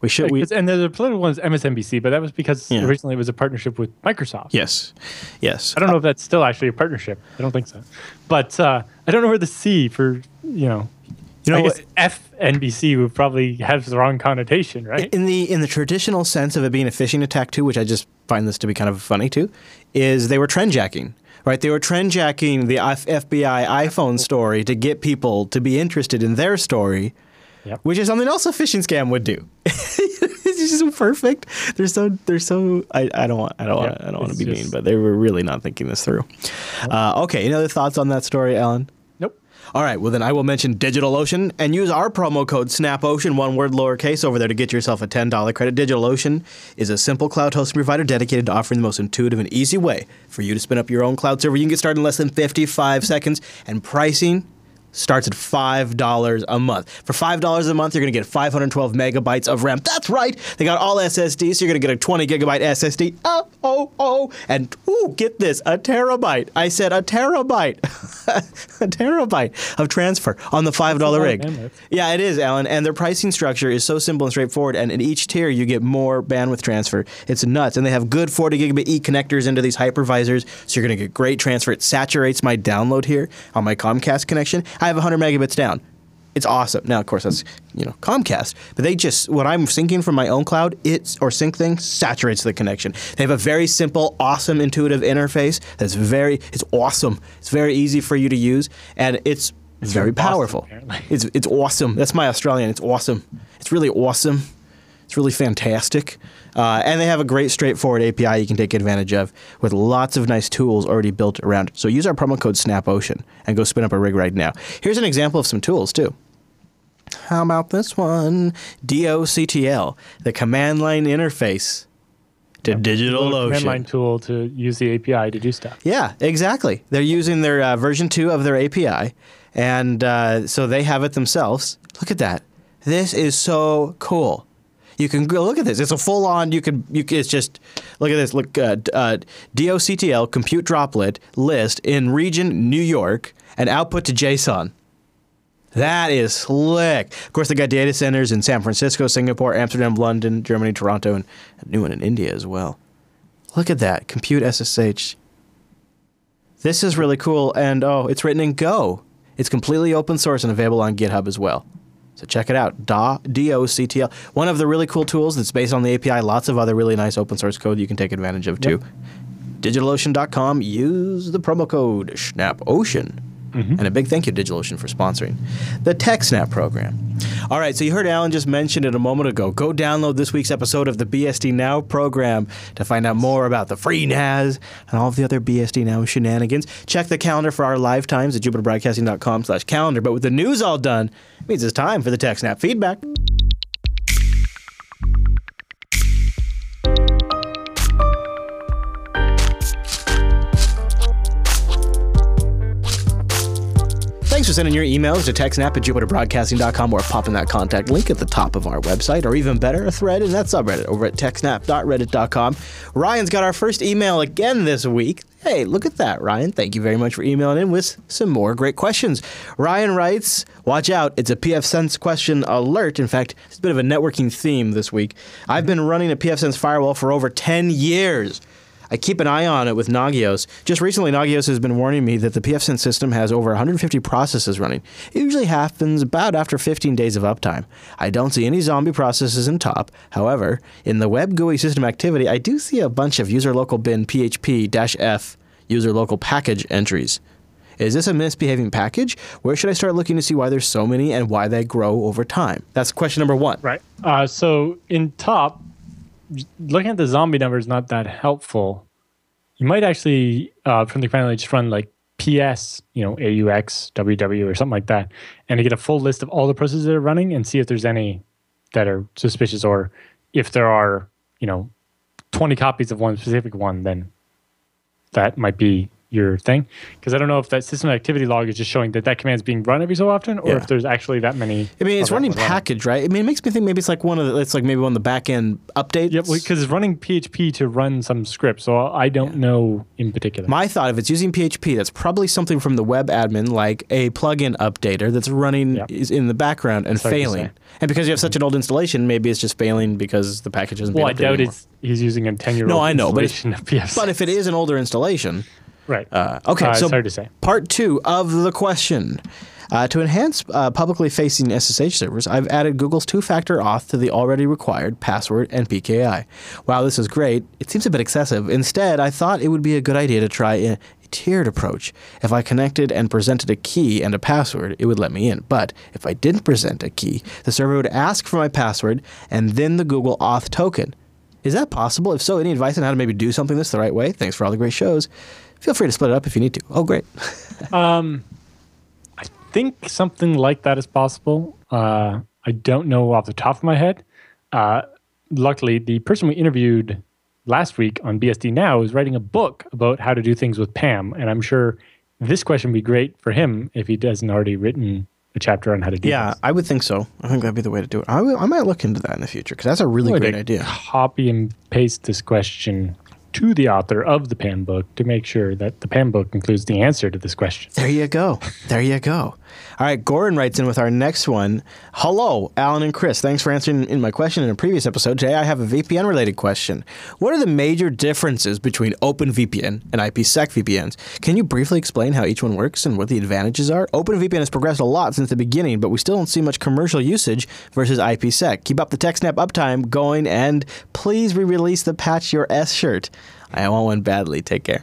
We should. We, and the political one is MSNBC, but that was because Yeah. originally it was a partnership with Microsoft. yes, yes. I don't know if that's still actually a partnership. I don't think so. But uh, I don't know where the C for, you know, You know I guess would probably have the wrong connotation, right? in the in the traditional sense of it being a phishing attack too, which I just find this to be kind of funny too, is they were trendjacking. Right, they were trendjacking the FBI iPhone story to get people to be interested in their story, Yep. which is something else a phishing scam would do. (laughs) just so perfect. They're so they're so. I, I don't want I don't want I don't want to be mean, but they were really not thinking this through. Uh, okay, any other thoughts on that story, Allan? Nope. All right, well, then I will mention DigitalOcean and use our promo code SNAPOcean, one word lowercase, over there to get yourself a $10 credit. DigitalOcean is a simple cloud hosting provider dedicated to offering the most intuitive and easy way for you to spin up your own cloud server. You can get started in less than 55 seconds, and pricing starts at $5 a month. For $5 a month, you're going to get 512 megabytes of RAM. That's right. They got all SSDs, so you're going to get a 20 gigabyte SSD. Oh, oh, oh. And, ooh, get this, a terabyte. I said a terabyte. (laughs) a terabyte of transfer on the $5 rig. Yeah, it is, Allan. And their pricing structure is so simple and straightforward. And in each tier, you get more bandwidth transfer. It's nuts. And they have good 40 gigabit E connectors into these hypervisors. So you're going to get great transfer. It saturates my download here on my Comcast connection. I have 100 megabits down. It's awesome. Now, of course, that's you know Comcast, but they just when I'm syncing from my ownCloud, it's or Syncthing saturates the connection. They have a very simple, awesome, intuitive interface that's very it's awesome. It's very easy for you to use, and it's, very from Boston, powerful. (laughs) It's it's awesome. That's my Australian. It's awesome. It's really awesome. It's really fantastic. Uh, and they have a great, straightforward API you can take advantage of with lots of nice tools already built around. So use our promo code SNAPOcean and go spin up a rig right now. Here's an example of some tools, too. How about this one? DOCTL, the command line interface to Little DigitalOcean. command line tool to use the API to do stuff. Yeah, exactly. They're using their uh, version two of their API, and uh, so they have it themselves. Look at that. This is so cool. You can look at this. It's a full on. You can. You. It's just. Look at this. Look. Uh, uh, DOCTL compute droplet list in region New York and output to JSON. That is slick. Of course, they got data centers in San Francisco, Singapore, Amsterdam, London, Germany, Toronto, and a new one in India as well. Look at that. Compute SSH. This is really cool, and oh, it's written in Go. It's completely open source and available on GitHub as well. So check it out. Da- DOCTL. One of the really cool tools that's based on the API. Lots of other really nice open source code you can take advantage of too. DigitalOcean.com. Use the promo code SNAPOcean. Mm-hmm. And a big thank you to DigitalOcean for sponsoring the TechSnap program. All right, so you heard Allan just mention it a moment ago. Go download this week's episode of the BSD Now program to find out more about the FreeNAS and all of the other BSD Now shenanigans. Check the calendar for our live times at jupiterbroadcasting.com slash calendar. But with the news all done, it means it's time for the TechSnap feedback. Thanks for sending your emails to techsnap at jupiterbroadcasting.com or popping that contact link at the top of our website, or even better, a thread in that subreddit over at techsnap.reddit.com. Ryan's got our first email again this week. Hey, look at that, Ryan. Thank you very much for emailing in with some more great questions. Ryan writes, Watch out, it's a pfSense question alert. In fact, it's a bit of a networking theme this week. I've been running a pfSense firewall for over 10 years. I keep an eye on it with Nagios. Just recently, Nagios has been warning me that the pfSense system has over 150 processes running. It usually happens about after 15 days of uptime. I don't see any zombie processes in top. However, in the web GUI system activity, I do see a bunch of user local bin php-f user local package entries. Is this a misbehaving package? Where should I start looking to see why there's so many and why they grow over time? That's question number one. Right. Uh, so in top, looking at the zombie number is not that helpful. You might actually, uh, from the command line, just run like PS, you know, AUX, WW, or something like that, and to get a full list of all the processes that are running and see if there's any that are suspicious or if there are, you know, 20 copies of one specific one, then that might be your thing because I don't know if that system activity log is just showing that that command is being run every so often, or Yeah. if there's actually that many. I mean, it's running one running. package, right? I mean, it makes me think maybe it's like one of the, it's like maybe one of the back end updates. Yep, because it's running PHP to run some script, so I don't know in particular. My thought, if it's using PHP, that's probably something from the web admin, like a plugin updater that's running Yeah. is in the background and failing. And because you have such an old installation, maybe it's just failing because the package isn't. well, I doubt anymore. it's he's using a ten year old No, I know, but installation of PFS. But if it is an older installation, right, uh, okay. Uh, so hard to say. part two of the question. Uh, to enhance uh, publicly facing SSH servers, I've added Google's two factor auth to the already required password and PKI. Wow, this is great. It seems a bit excessive. Instead, I thought it would be a good idea to try a tiered approach. If I connected and presented a key and a password, it would let me in. But if I didn't present a key, the server would ask for my password and then the Google auth token. Is that possible? If so, any advice on how to maybe do something this the right way? Thanks for all the great shows. Feel free to split it up if you need to. Oh, great. (laughs) I think something like that is possible. Uh, I don't know off the top of my head. Uh, luckily, the person we interviewed last week on BSD Now is writing a book about how to do things with PAM, and I'm sure this question would be great for him if he hasn't already written a chapter on how to do. It. Yeah, this. I would think so. I think that'd be the way to do it. I, will, I might look into that in the future because that's a really great idea. Copy and paste this question to the author of the PAM book to make sure that the PAM book includes the answer to this question. There you go. There you go. All right, Goran writes in with our next one. Hello, Allan and Chris. Thanks for answering in my question in a previous episode. Today I have a VPN related question. What are the major differences between OpenVPN and IPsec VPNs? Can you briefly explain how each one works and what the advantages are? OpenVPN has progressed a lot since the beginning, but we still don't see much commercial usage versus IPsec. Keep up the TechSnap uptime going and please re-release the Patch Your S shirt. I want one badly. Take care.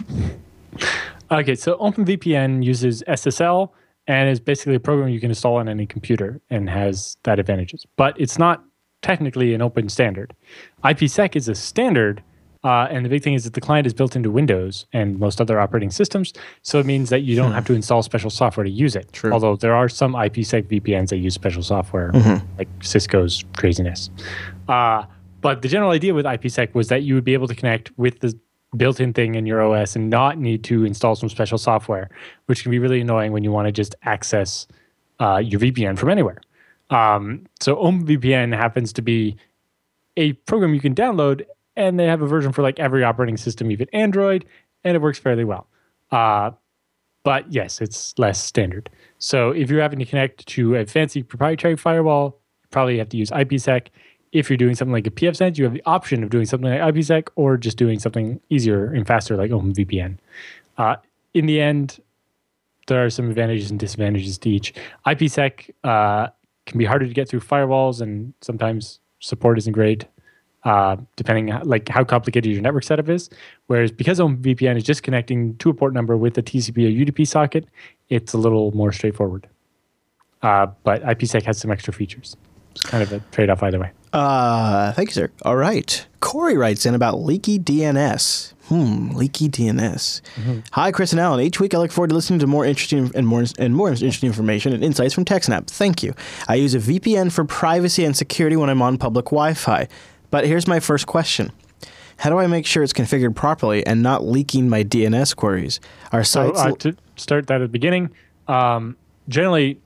Okay, so OpenVPN uses SSL and is basically a program you can install on any computer and has that advantages. But it's not technically an open standard. IPsec is a standard, uh, and the big thing is that the client is built into Windows and most other operating systems, so it means that you don't have to install special software to use it. True. Although there are some IPsec VPNs that use special software, like Cisco's craziness. Uh, but the general idea with IPsec was that you would be able to connect with the built-in thing in your OS and not need to install some special software, which can be really annoying when you want to just access uh, your VPN from anywhere. Um, so OpenVPN happens to be a program you can download, and they have a version for like every operating system, even Android, and it works fairly well. Uh, but yes, it's less standard. So if you're having to connect to a fancy proprietary firewall, you probably have to use IPsec. If you're doing something like a pfSense, you have the option of doing something like IPsec or just doing something easier and faster like OpenVPN. Uh, in the end, there are some advantages and disadvantages to each. IPsec uh, can be harder to get through firewalls, and sometimes support isn't great, uh, depending like how complicated your network setup is. Whereas because OpenVPN is just connecting to a port number with a TCP or UDP socket, it's a little more straightforward. Uh, but IPsec has some extra features. It's kind of a trade-off either way. Uh, thank you, sir. All right. Corey writes in about leaky DNS. Hmm, leaky DNS. Hi, Chris and Allan. Each week, I look forward to listening to more interesting and more and more interesting information and insights from TechSnap. Thank you. I use a VPN for privacy and security when I'm on public Wi-Fi. But here's my first question: How do I make sure it's configured properly and not leaking my DNS queries? So sites uh, to start that at the beginning, um, generally,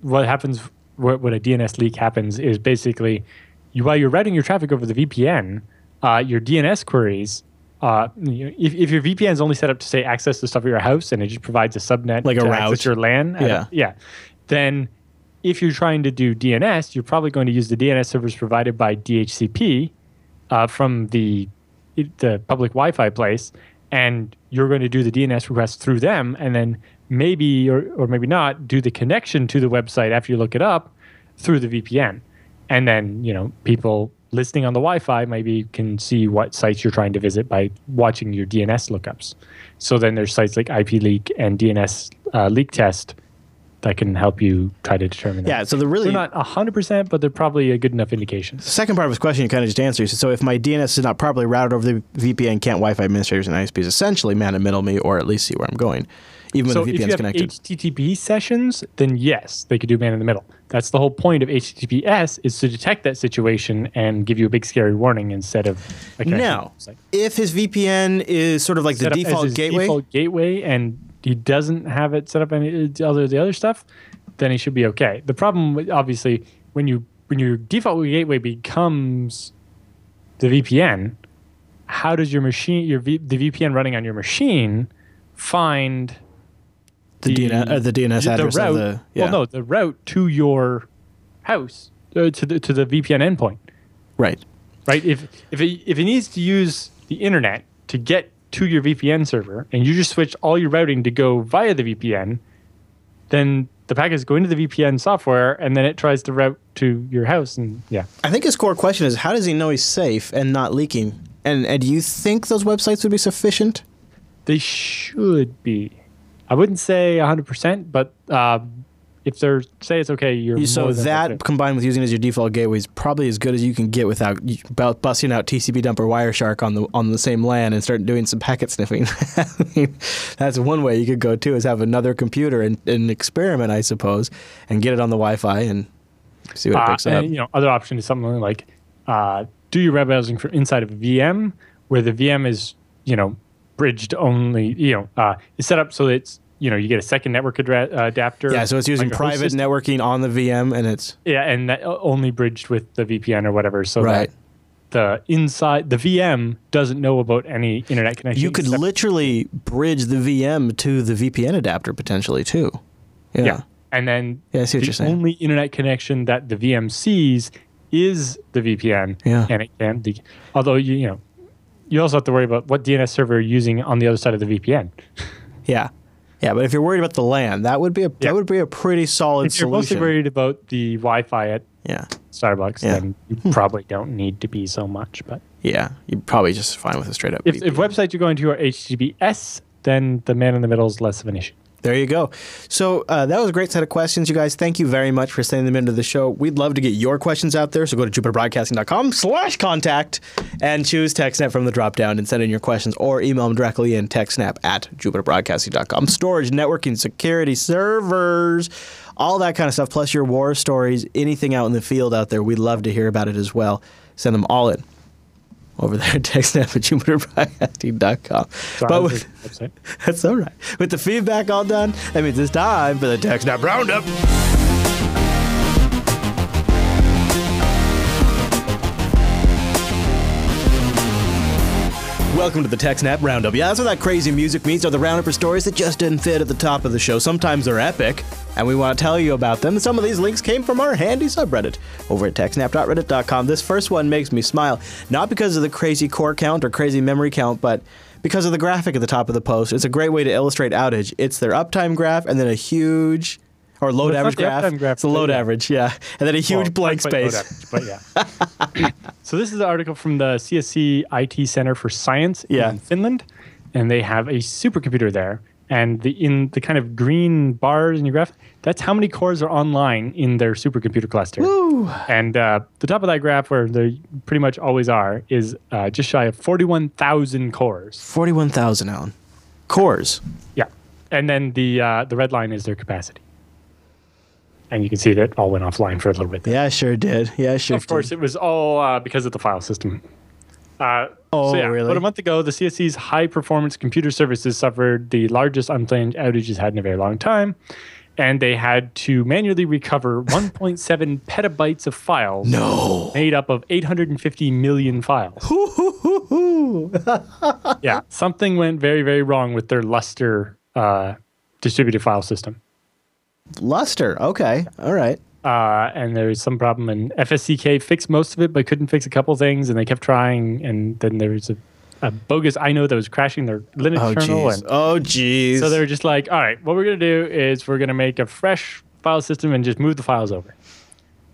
what happens what, what a DNS leak happens is basically you while you're routing your traffic over the VPN, uh, your DNS queries. Uh, you know, if, if your VPN is only set up to say access the stuff at your house and it just provides a subnet Like a to route. access your LAN, a- Yeah. yeah, then if you're trying to do DNS, you're probably going to use the DNS servers provided by DHCP uh, from the the public Wi-Fi place, and you're going to do the DNS request through them, and then maybe or, or maybe not do the connection to the website after you look it up through the VPN, and then you know people listening on the Wi-Fi maybe can see what sites you're trying to visit by watching your DNS lookups. So then there's sites like IP Leak and DNS uh, Leak Test that can help you try to determine that. Yeah, so the really They're not 100%, but they're probably a good enough indication. The second part of his question you kind of just answered. So if my DNS is not properly routed over the VPN, can't Wi-Fi administrators and ISPs essentially man and middle me, or at least see where I'm going, even So when the if you VPN's have connected? HTTP sessions, then yes, they could do man in the middle. That's the whole point of HTTPS is to detect that situation and give you a big scary warning instead of a now, if his VPN is sort of like the Set as default his gateway, default gateway, and he doesn't have it set up any uh, other the other stuff, then he should be okay. The problem, with- obviously, when you when your default gateway becomes the VPN, how does your machine, your v, the VPN running on your machine, find the, DNS, uh, the DNS address route? of the yeah, Well, no, the route to your house uh, to the to the VPN endpoint right. right? If if it, if it needs to use the internet to get to your VPN server, and you just switch all your routing to go via the VPN, then the packet is going to the VPN software, and then it tries to route to your house, and yeah, I think his core question is how does he know he's safe and not leaking? And, and do you think those websites would be sufficient? they should be. I wouldn't say 100%, but uh, if they're say it's okay, you're So that okay. combined with using it as your default gateway is probably as good as you can get without busting out tcpdump or Wireshark on the on the same LAN and start doing some packet sniffing. (laughs) I mean, that's one way you could go too is have another computer and, and experiment, I suppose, and get it on the Wi-Fi and see what it Uh, picks up. and, you know, other option is something like uh, do your web browsing from inside of a VM, where the VM is you know bridged only. You know, uh, is set up so that it's you know you get a second network addre- uh, adapter. yeah, so it's using like private networking on the VM, and it's Yeah, and that only bridged with the VPN or whatever, so Right. that the inside the VM doesn't know about any internet connection. you could literally bridge the VM to the VPN adapter potentially too. Yeah. yeah. And then Yeah, I see what the you're saying. only internet connection that the VM sees is the VPN. Yeah. And it can be, although you you know, you also have to worry about what DNS server you're using on the other side of the VPN. (laughs) Yeah. Yeah, but if you're worried about the LAN, that would be a Yeah. that would be a pretty solid solution. If you're mostly worried about the Wi-Fi at yeah. Starbucks, Yeah. then you (laughs) probably don't need to be so much. But Yeah, you're probably just fine with a straight up. if, if websites you're going to are HTTPS, then the man in the middle is less of an issue. There you go. So uh, that was a great set of questions, you guys. Thank you very much for sending them into the show. We'd love to get your questions out there. So go to jupiterbroadcasting.com slash contact and choose TechSnap from the drop down and send in your questions or email them directly in TechSnap at jupiterbroadcasting.com. Storage, networking, security, servers, all that kind of stuff, plus your war stories, anything out in the field out there. We'd love to hear about it as well. Send them all in over there at TechSnap at jupiterbroadcasting.com. Sorry, But that's with, (laughs) that's all right. With the feedback all done, that means it's time for the TechSnap Roundup. Welcome to the TechSnap Roundup. Yeah, that's what that crazy music means. Are the roundup for stories that just didn't fit at the top of the show. Sometimes they're epic, and we want to tell you about them. Some of these links came from our handy subreddit over at techsnap.reddit.com. This first one makes me smile, not because of the crazy core count or crazy memory count, but because of the graphic at the top of the post. It's a great way to illustrate outage. It's their uptime graph and then a huge or load Well, average graph. graph, It's a load yeah. average, yeah, and then a huge Well, blank not quite load space. average, but yeah. (laughs) so this is an article from the CSC IT Center for Science Yeah. in Finland, and they have a supercomputer there. And the in the kind of green bars in your graph, that's how many cores are online in their supercomputer cluster. And uh, the top of that graph, where they pretty much always are, is uh, just shy of forty-one thousand cores. Forty-one thousand, Allan. Cores. Yeah, and then the uh, the red line is their capacity. And you can see that all went offline for a little bit. there. Yeah, sure did. Yeah, sure Of course, it was all uh, because of the file system. Uh, Oh, so yeah, really? About a month ago, the CSC's high performance computer services suffered the largest unplanned outage it's had in a very long time. And they had to manually recover (laughs) 1.7 petabytes of files No. made up of 850 million files. yeah, something went very, very wrong with their Lustre uh, distributed file system. Lustre. Okay. All right. uh, and there was some problem. And FSCK fixed most of it, but couldn't fix a couple things, and they kept trying. And then there was a, a bogus I know that was crashing their Linux Oh kernel, jeez. and Oh jeez. so they were just like, "All right, what we're gonna do is we're gonna make a fresh file system and just move the files over."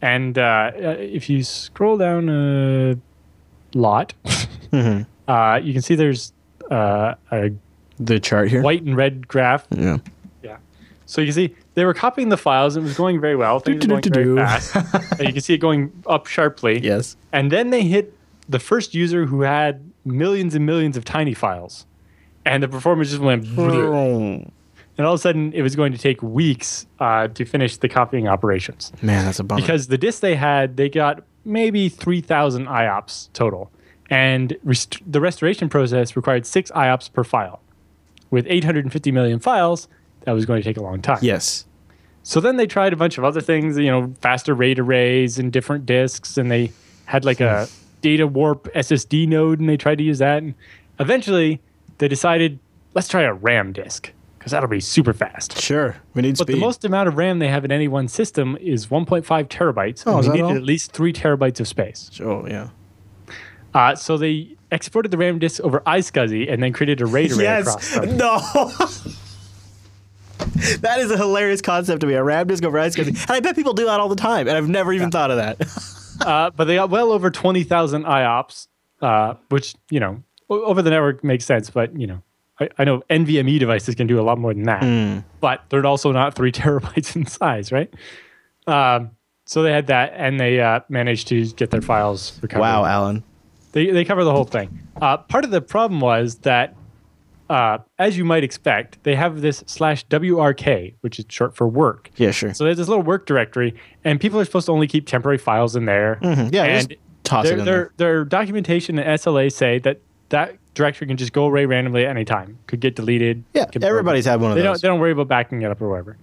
And uh, uh, if you scroll down a lot, Mm-hmm. (laughs) uh, you can see there's uh, a the chart here. white and red graph Yeah. yeah. So you can see they were copying the files. and It was going very well. Things were going very fast. (laughs) you can see it going up sharply. Yes. And then they hit the first user who had millions and millions of tiny files, and the performance just went. And all of a sudden, it was going to take weeks uh, to finish the copying operations Man, that's a bummer. because the disk they had, they got maybe 3,000 IOPS total. And rest- the restoration process required six IOPS per file. With 850 million files, that was going to take a long time. yes. So then they tried a bunch of other things, you know, faster RAID arrays and different disks, and they had like a DataWarp SSD node, and they tried to use that. And eventually, they decided, let's try a RAM disk because that'll be super fast. Sure. We need But speed. the most amount of RAM they have in any one system is 1.5 terabytes. Oh, and they needed all? at least three terabytes of space. oh, yeah. Uh, so they exported the RAM disk over iSCSI and then created a RAID array Yes. No. (laughs) (laughs) that is a hilarious concept to me. A RAM disk over ice cream. And I bet people do that all the time. And I've never even thought of that. (laughs) Uh, but they got well over 20,000 IOPS, uh, which, you know, over the network makes sense. But, you know, I, I know NVMe devices can do a lot more than that. But they're also not three (laughs) terabytes in size, right? Um, so they had that and they uh, managed to get their files recovered. wow, Allan. They, they cover the whole thing. Uh, part of the problem was that, uh, as you might expect, they have this slash WRK, which is short for work. Yeah, sure. So there's this little work directory, and people are supposed to only keep temporary files in there. Mm-hmm. Yeah, just and toss it their, in their, there. their documentation and SLA say that that directory can just go away randomly at any time. Could get deleted. Yeah, everybody's had one of They those. don't, they don't worry about backing it up or whatever.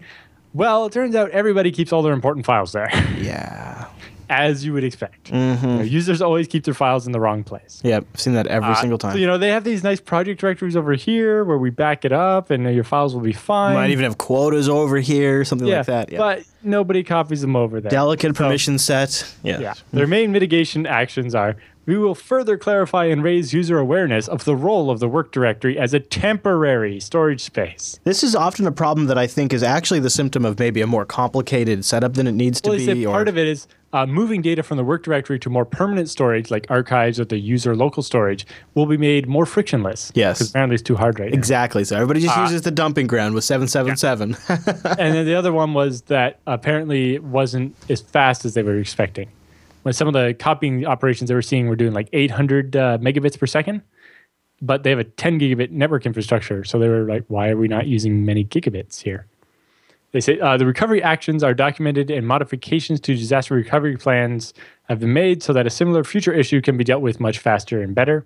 Well, it turns out everybody keeps all their important files there, Yeah. (laughs) as you would expect. Mm-hmm. You know, users always keep their files in the wrong place. Yeah, I've seen that every Uh, single time. So, you know, they have these nice project directories over here where we back it up and uh, your files will be fine. Might even have quotas over here, something yeah, like that. Yeah. But nobody copies them over there. Delicate permission set. Yeah. yeah. Their main mitigation actions are we will further clarify and raise user awareness of the role of the work directory as a temporary storage space. This is often a problem that I think is actually the symptom of maybe a more complicated setup than it needs to Well, they be. or part of it is uh, moving data from the work directory to more permanent storage, like archives or the user local storage, will be made more frictionless. Yes. Because apparently it's too hard right now. Exactly. So everybody just Uh, uses the dumping ground with 777. and then the other one was that apparently it wasn't as fast as they were expecting. When some of the copying operations they were seeing were doing like 800 uh, megabits per second, but they have a 10 gigabit network infrastructure. So they were like, why are we not using many gigabits here? They say uh, the recovery actions are documented and modifications to disaster recovery plans have been made so that a similar future issue can be dealt with much faster and better.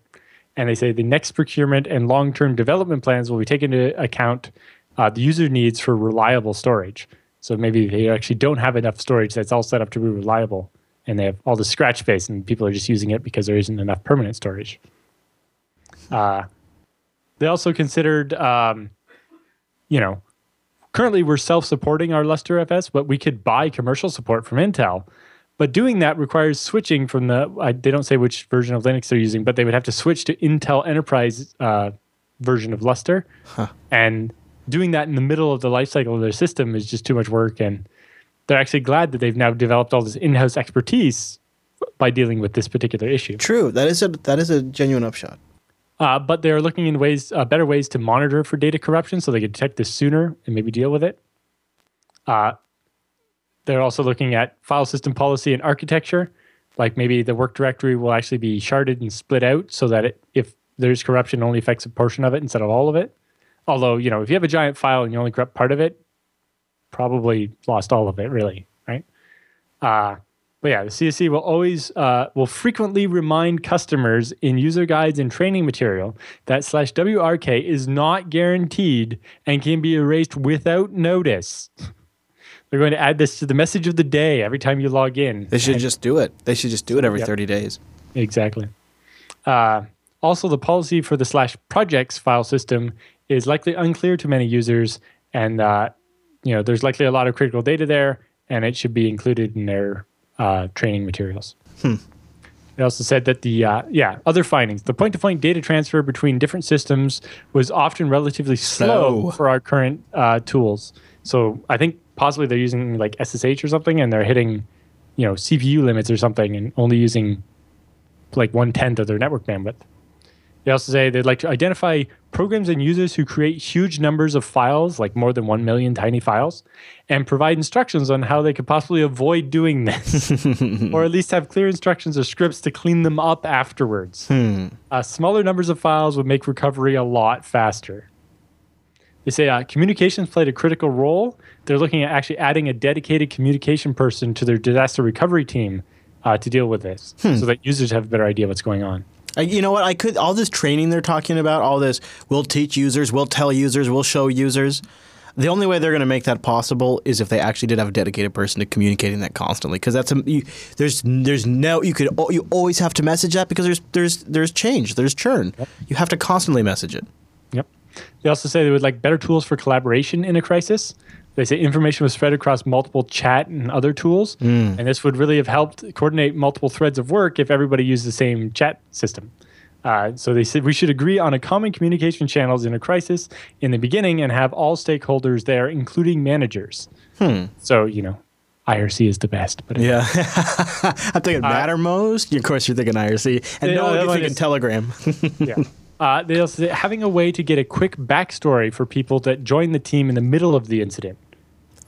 And they say the next procurement and long term development plans will be taken into account uh, the user needs for reliable storage. So maybe they actually don't have enough storage that's all set up to be reliable, and they have all the scratch space, and people are just using it because there isn't enough permanent storage. Uh, they also considered, um, you know, currently we're self-supporting our Lustre FS, but we could buy commercial support from Intel. But doing that requires switching from the. I, they don't say which version of Linux they're using, but they would have to switch to Intel Enterprise uh, version of Lustre, and doing that in the middle of the life cycle of their system is just too much work. And they're actually glad that they've now developed all this in-house expertise by dealing with this particular issue. True. That is a that is a genuine upshot. Uh, but they're looking in ways, uh, better ways to monitor for data corruption, so they can detect this sooner and maybe deal with it. Uh, they're also looking at file system policy and architecture, like maybe the work directory will actually be sharded and split out, so that it, if there's corruption, only affects a portion of it instead of all of it. Although you know, if you have a giant file and you only corrupt part of it, probably lost all of it, really, right? Uh, but yeah, the CSC will always uh, will frequently remind customers in user guides and training material that slash WRK is not guaranteed and can be erased without notice. (laughs) They're going to add this to the message of the day every time you log in. They should just do it. They should just do it every Yep. 30 days. Exactly. Uh, also, the policy for the slash projects file system is likely unclear to many users, and uh, you know there's likely a lot of critical data there, and it should be included in their uh, training materials. They also said that the uh, yeah other findings, the point-to-point data transfer between different systems was often relatively slow, Slow. for our current uh, tools. So I think possibly they're using like SSH or something, and they're hitting you know CPU limits or something, and only using like one tenth of their network bandwidth. They also say they'd like to identify programs and users who create huge numbers of files, like more than 1 million tiny files, and provide instructions on how they could possibly avoid doing this, (laughs) or at least have clear instructions or scripts to clean them up afterwards. Uh, smaller numbers of files would make recovery a lot faster. They say uh, communications played a critical role. They're looking at actually adding a dedicated communication person to their disaster recovery team uh, to deal with this, so that users have a better idea of what's going on. You know what? I could all this training they're talking about, all this. We'll teach users, we'll tell users, we'll show users. The only way they're going to make that possible is if they actually did have a dedicated person to communicating that constantly. Because that's a you, there's there's no you could oh, you always have to message that because there's there's there's change, there's churn. You have to constantly message it. Yep. They also say they would like better tools for collaboration in a crisis. They say information was spread across multiple chat and other tools, and this would really have helped coordinate multiple threads of work if everybody used the same chat system. Uh, so they said we should agree on a common communication channels in a crisis in the beginning and have all stakeholders there, including managers. So you know, IRC is the best, but Yeah, (laughs) I'm thinking Mattermost. Of course, you're thinking IRC, and Yeah, no, one thinking is- Telegram. yeah. (laughs) Uh, they also say having a way to get a quick backstory for people that join the team in the middle of the incident.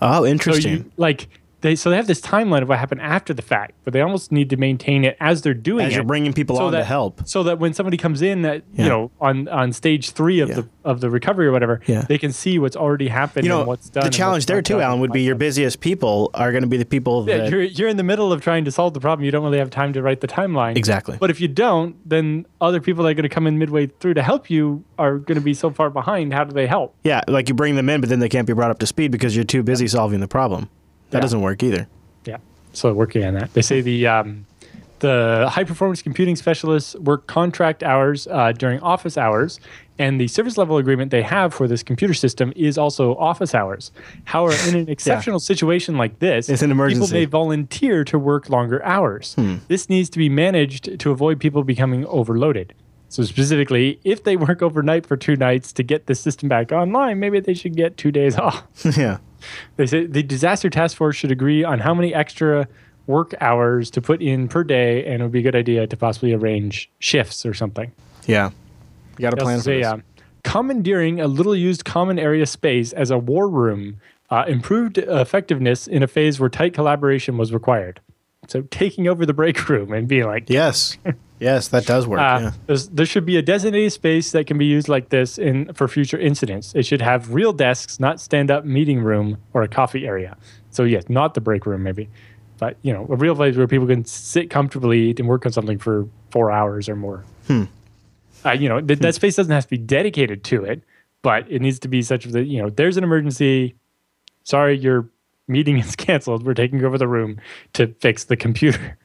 Oh, So interesting. you like they so they have this timeline of what happened after the fact, but they almost need to maintain it as they're doing As it. you're bringing people on to that, help. so that when somebody comes in that Yeah. you know on on stage three of Yeah. the of the recovery or whatever, Yeah. they can see what's already happened you know, and what's done. the challenge there too, Allan, would be your busiest people are going to be the people Yeah, that you're you're in the middle of trying to solve the problem. You don't really have time to write the timeline. Exactly. But if you don't, then other people that are going to come in midway through to help you are going to be so far behind. How do they help? Yeah, like you bring them in, but then they can't be brought up to speed because you're too busy solving the problem. That Yeah. doesn't work either. Yeah. So working on that. They say the um, the high performance computing specialists work contract hours uh, during office hours, and the service level agreement they have for this computer system is also office hours. However, in an (laughs) exceptional situation like this, It's an emergency. Hmm. people may volunteer to work longer hours. This needs to be managed to avoid people becoming overloaded. So specifically, if they work overnight for two nights to get the system back online, maybe they should get two days off. (laughs) yeah. They say the disaster task force should agree on how many extra work hours to put in per day, and it would be a good idea to possibly arrange shifts or something. Yeah. You got to plan for say, this. uh, commandeering a little used common area space as a war room uh, improved effectiveness in a phase where tight collaboration was required. So taking over the break room and being like, yes. (laughs) yes, that does work. uh, yeah. there should be a designated space that can be used like this in for future incidents. It should have real desks, not stand-up meeting room or a coffee area. So yes, not the break room maybe, but you know, a real place where people can sit comfortably and work on something for four hours or more. Uh, you know, th- that space doesn't have to be dedicated to it, but it needs to be such that you know, there's an emergency. Sorry, your meeting is (laughs) canceled. We're taking over the room to fix the computer.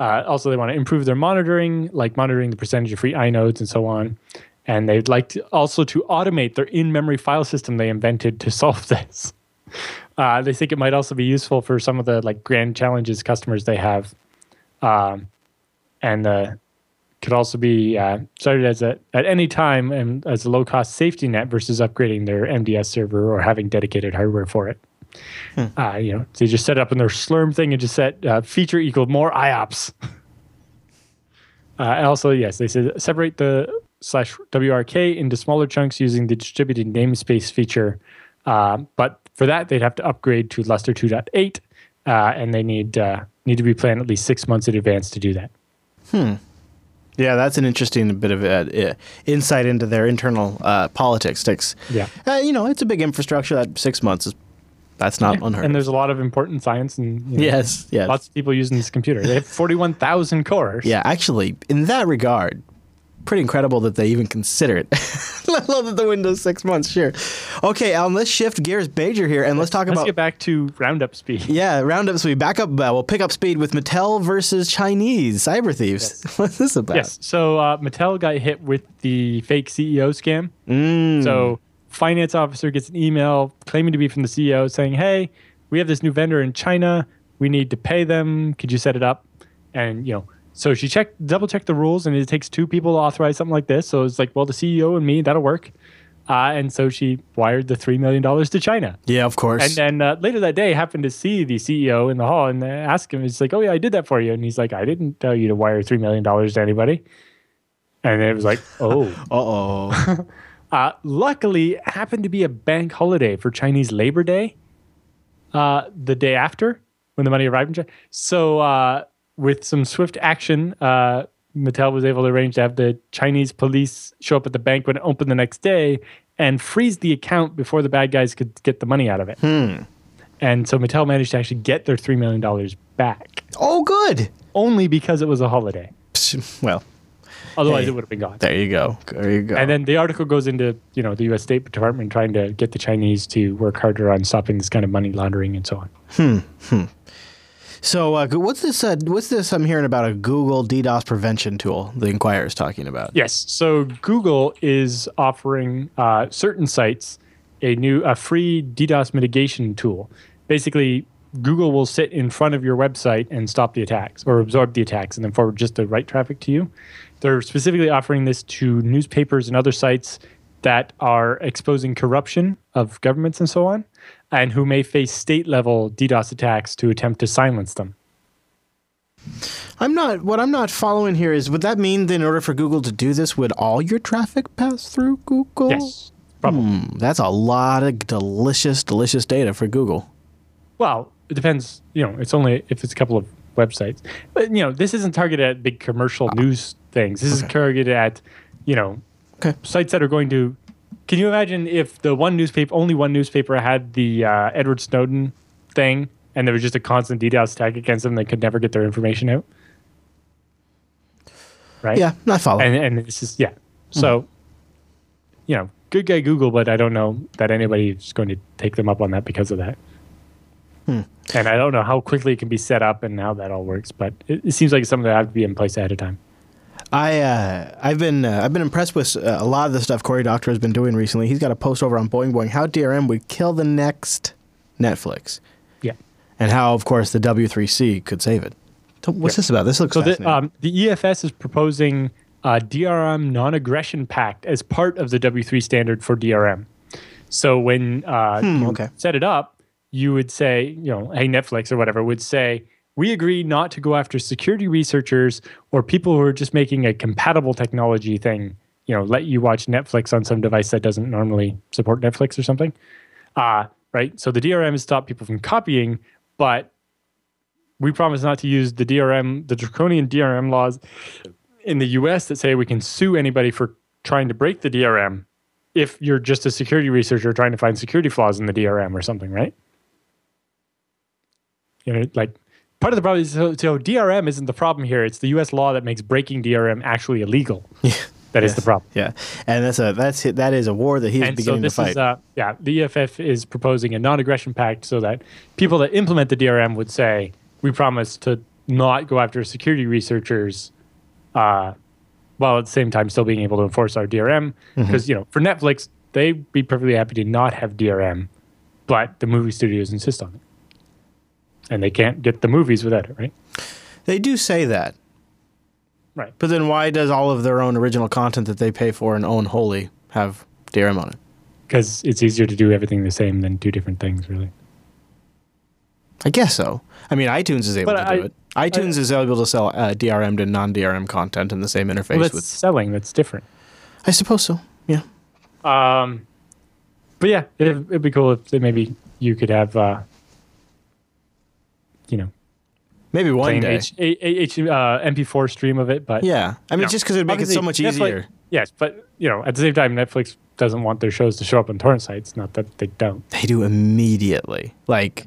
Uh, also, they want to improve their monitoring, like monitoring the percentage of free inodes and so on. And they'd like to also to automate their in-memory file system they invented to (laughs) solve this. Uh, they think it might also be useful for some of the like grand challenges customers they have, um, and uh, could also be uh, started as a at any time and as a low-cost safety net versus upgrading their MDS server or having dedicated hardware for it. Uh, you know, they just set it up in their Slurm thing and just set uh, feature equal more IOPS. Uh, and also, yes, they said separate the slash WRK into smaller chunks using the distributed namespace feature. Uh, but for that, they'd have to upgrade to Lustre 2.8, uh, and they need uh, need to be planned at least six months in advance to do that. Hmm. Yeah, that's an interesting bit of uh, uh, insight into their internal uh, politics. Sticks. Yeah. Uh, you know, it's a big infrastructure. That six months is that's not unheard. And there's a lot of important science and you know, Yes, yes. lots of people using this computer. They have (laughs) 41,000 cores. Yeah, actually, in that regard, pretty incredible that they even consider it. (laughs) Let alone that the window's six months. Sure. Okay, Allan. Let's shift gears, Major here, and let's talk about Let's get back to roundup speed. (laughs) yeah roundup speed. Back up. Uh, we'll pick up speed with Mattel versus Chinese cyber thieves. What's this about? Yes. So uh, Mattel got hit with the fake CEO scam. Mm. So finance officer gets an email claiming to be from the CEO saying, "Hey, we have this new vendor in China. We need to pay them. Could you set it up?" And you know, so she checked, double checked the rules, and it takes two people to authorize something like this. So it's like, well, the CEO and me, that'll work. Uh, and so she wired the three million dollars to China. Yeah, of course. And then uh, later that day, happened to see the CEO in the hall and uh, ask him, "It's like, oh yeah, I did that for you." And he's like, "I didn't tell you to wire three million dollars to anybody." And it was like, oh. (laughs) Uh oh. Uh, luckily, it happened to be a bank holiday for Chinese Labor Day uh, the day after when the money arrived in China. So, uh, with some swift action, uh, Mattel was able to arrange to have the Chinese police show up at the bank when it opened the next day and freeze the account before the bad guys could get the money out of it. And so Mattel managed to actually get their $3 million back oh, good. only because it was a holiday. Well, Otherwise, Hey. it would have been gone. there you go. There you go. And then the article goes into you know the U.S. State Department trying to get the Chinese to work harder on stopping this kind of money laundering and so on. Hmm. hmm. so, uh, what's this? Uh, what's this? I'm hearing about a Google DDoS prevention tool. The Inquirer is talking about. Yes. So Google is offering uh, certain sites a new a free DDoS mitigation tool. Basically, Google will sit in front of your website and stop the attacks or absorb the attacks and then forward just the right traffic to you. They're specifically offering this to newspapers and other sites that are exposing corruption of governments and so on, and who may face state level DDoS attacks to attempt to silence them. I'm not. What I'm not following here is would that mean that in order for Google to do this, would all your traffic pass through Google? Yes. Probably. Hmm, that's a lot of delicious, delicious data for Google. Well, it depends. You know, it's only if it's a couple of websites. But you know, this isn't targeted at big commercial news things. This is targeted at, you know, Okay. sites that are going to. Can you imagine if the one newspaper, only one newspaper, had the uh, Edward Snowden thing, and there was just a constant DDoS attack against them, they could never get their information out. Right. Yeah, I follow. And and this is yeah. So, you know, good guy Google, but I don't know that anybody's going to take them up on that because of that. And I don't know how quickly it can be set up and how that all works, but it, it seems like it's something that have to be in place ahead of time. I uh, I've been uh, I've been impressed with uh, a lot of the stuff Cory Doctorow has been doing recently. He's got a post over on Boing Boing how DRM would kill the next Netflix, Yeah. and how of course the W3C could save it. So what's this about? This looks So the, um, the EFF is proposing a DRM non-aggression pact as part of the W3 standard for DRM. So when uh, you okay. set it up, you would say, you know, hey Netflix or whatever would say, we agree not to go after security researchers or people who are just making a compatible technology thing. You know, let you watch Netflix on some device that doesn't normally support Netflix or something. Uh, right. So the DRM is stop people from copying, but we promise not to use the DRM, the draconian DRM laws in the US that say we can sue anybody for trying to break the DRM if you're just a security researcher trying to find security flaws in the DRM or something, right? You know, like part of the problem is so, so DRM isn't the problem here. It's the US law that makes breaking DRM actually illegal. (laughs) Yeah, That is the problem. yeah, and that's a that's. That is a war that he's And so beginning to fight. is, uh, yeah, the EFF is proposing a non-aggression pact so that people that implement the DRM would say, we promise to not go after security researchers, uh, while at the same time still being able to enforce our DRM. Mm-hmm. Because you know, for Netflix, they'd be perfectly happy to not have DRM, but the movie studios insist on it, and they can't get the movies without it, right? they do say that, Right. but then why does all of their own original content that they pay for and own wholly have DRM on it? Because it's easier to do everything the same than do different things, really. I guess so. I mean, iTunes is able But to do I- it. iTunes is able to sell uh, DRM to non-DRM content in the same interface Well, that's with. selling. That's different. I suppose so. Yeah. Um, but yeah, it, it'd be cool if maybe you could have, uh, you know, Maybe one plain day. H, a, H, uh, MP4 stream of it. But yeah. I mean, you know, just because it'd make it so much Netflix- easier. Yes, but you know, at the same time, Netflix doesn't want their shows to show up on torrent sites. Not that they don't. They do immediately. Like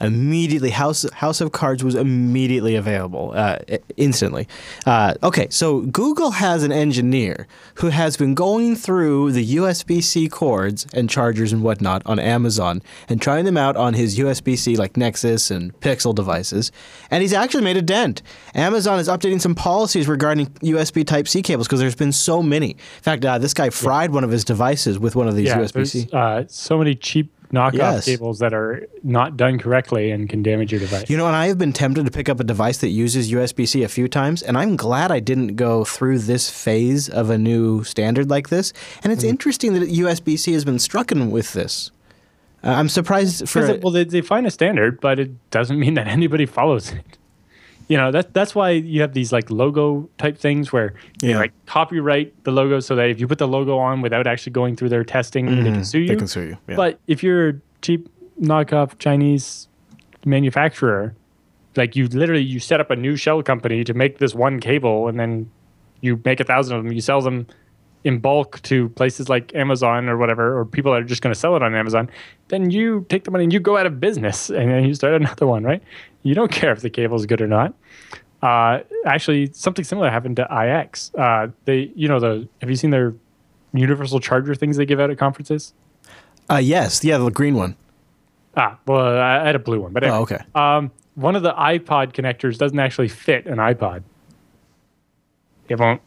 immediately. House House of Cards was immediately available, uh, instantly. Uh, okay, so Google has an engineer who has been going through the USB-C cords and chargers and whatnot on Amazon and trying them out on his USB-C like Nexus and Pixel devices, and he's actually made a dent. Amazon is updating some policies regarding USB Type C cables because there's been so many. In fact, uh, this guy fried one of his devices with one of these Yeah, USB-C. uh, so many cheap knockoff Yes. cables that are not done correctly and can damage your device. You know, and I have been tempted to pick up a device that uses USB C a few times, and I'm glad I didn't go through this phase of a new standard like this. And Mm. it's interesting that USB C has been struck in with this. Uh, I'm surprised for. It- well, they, they find a standard, but it doesn't mean that (laughs) anybody follows it. You know that that's why you have these like logo type things where you Yeah. like copyright the logo so that if you put the logo on without actually going through their testing, they can sue you. Mm-hmm. They can sue you. Yeah. But if you're a cheap knockoff Chinese manufacturer, like you literally you set up a new shell company to make this one cable, and then you make a thousand of them. You sell them in bulk to places like Amazon or whatever, or people that are just going to sell it on Amazon. Then you take the money and you go out of business, and then you start another one, right? You don't (laughs) care if the cable is good or not. Uh, actually, something similar happened to IX. Uh, they, you know, the have you seen their universal charger things they give out at conferences? uh, yes, yeah, the green one. Ah, well, I had a blue one, but anyway. Oh, okay. Um, one of the iPod connectors doesn't actually fit an iPod. It won't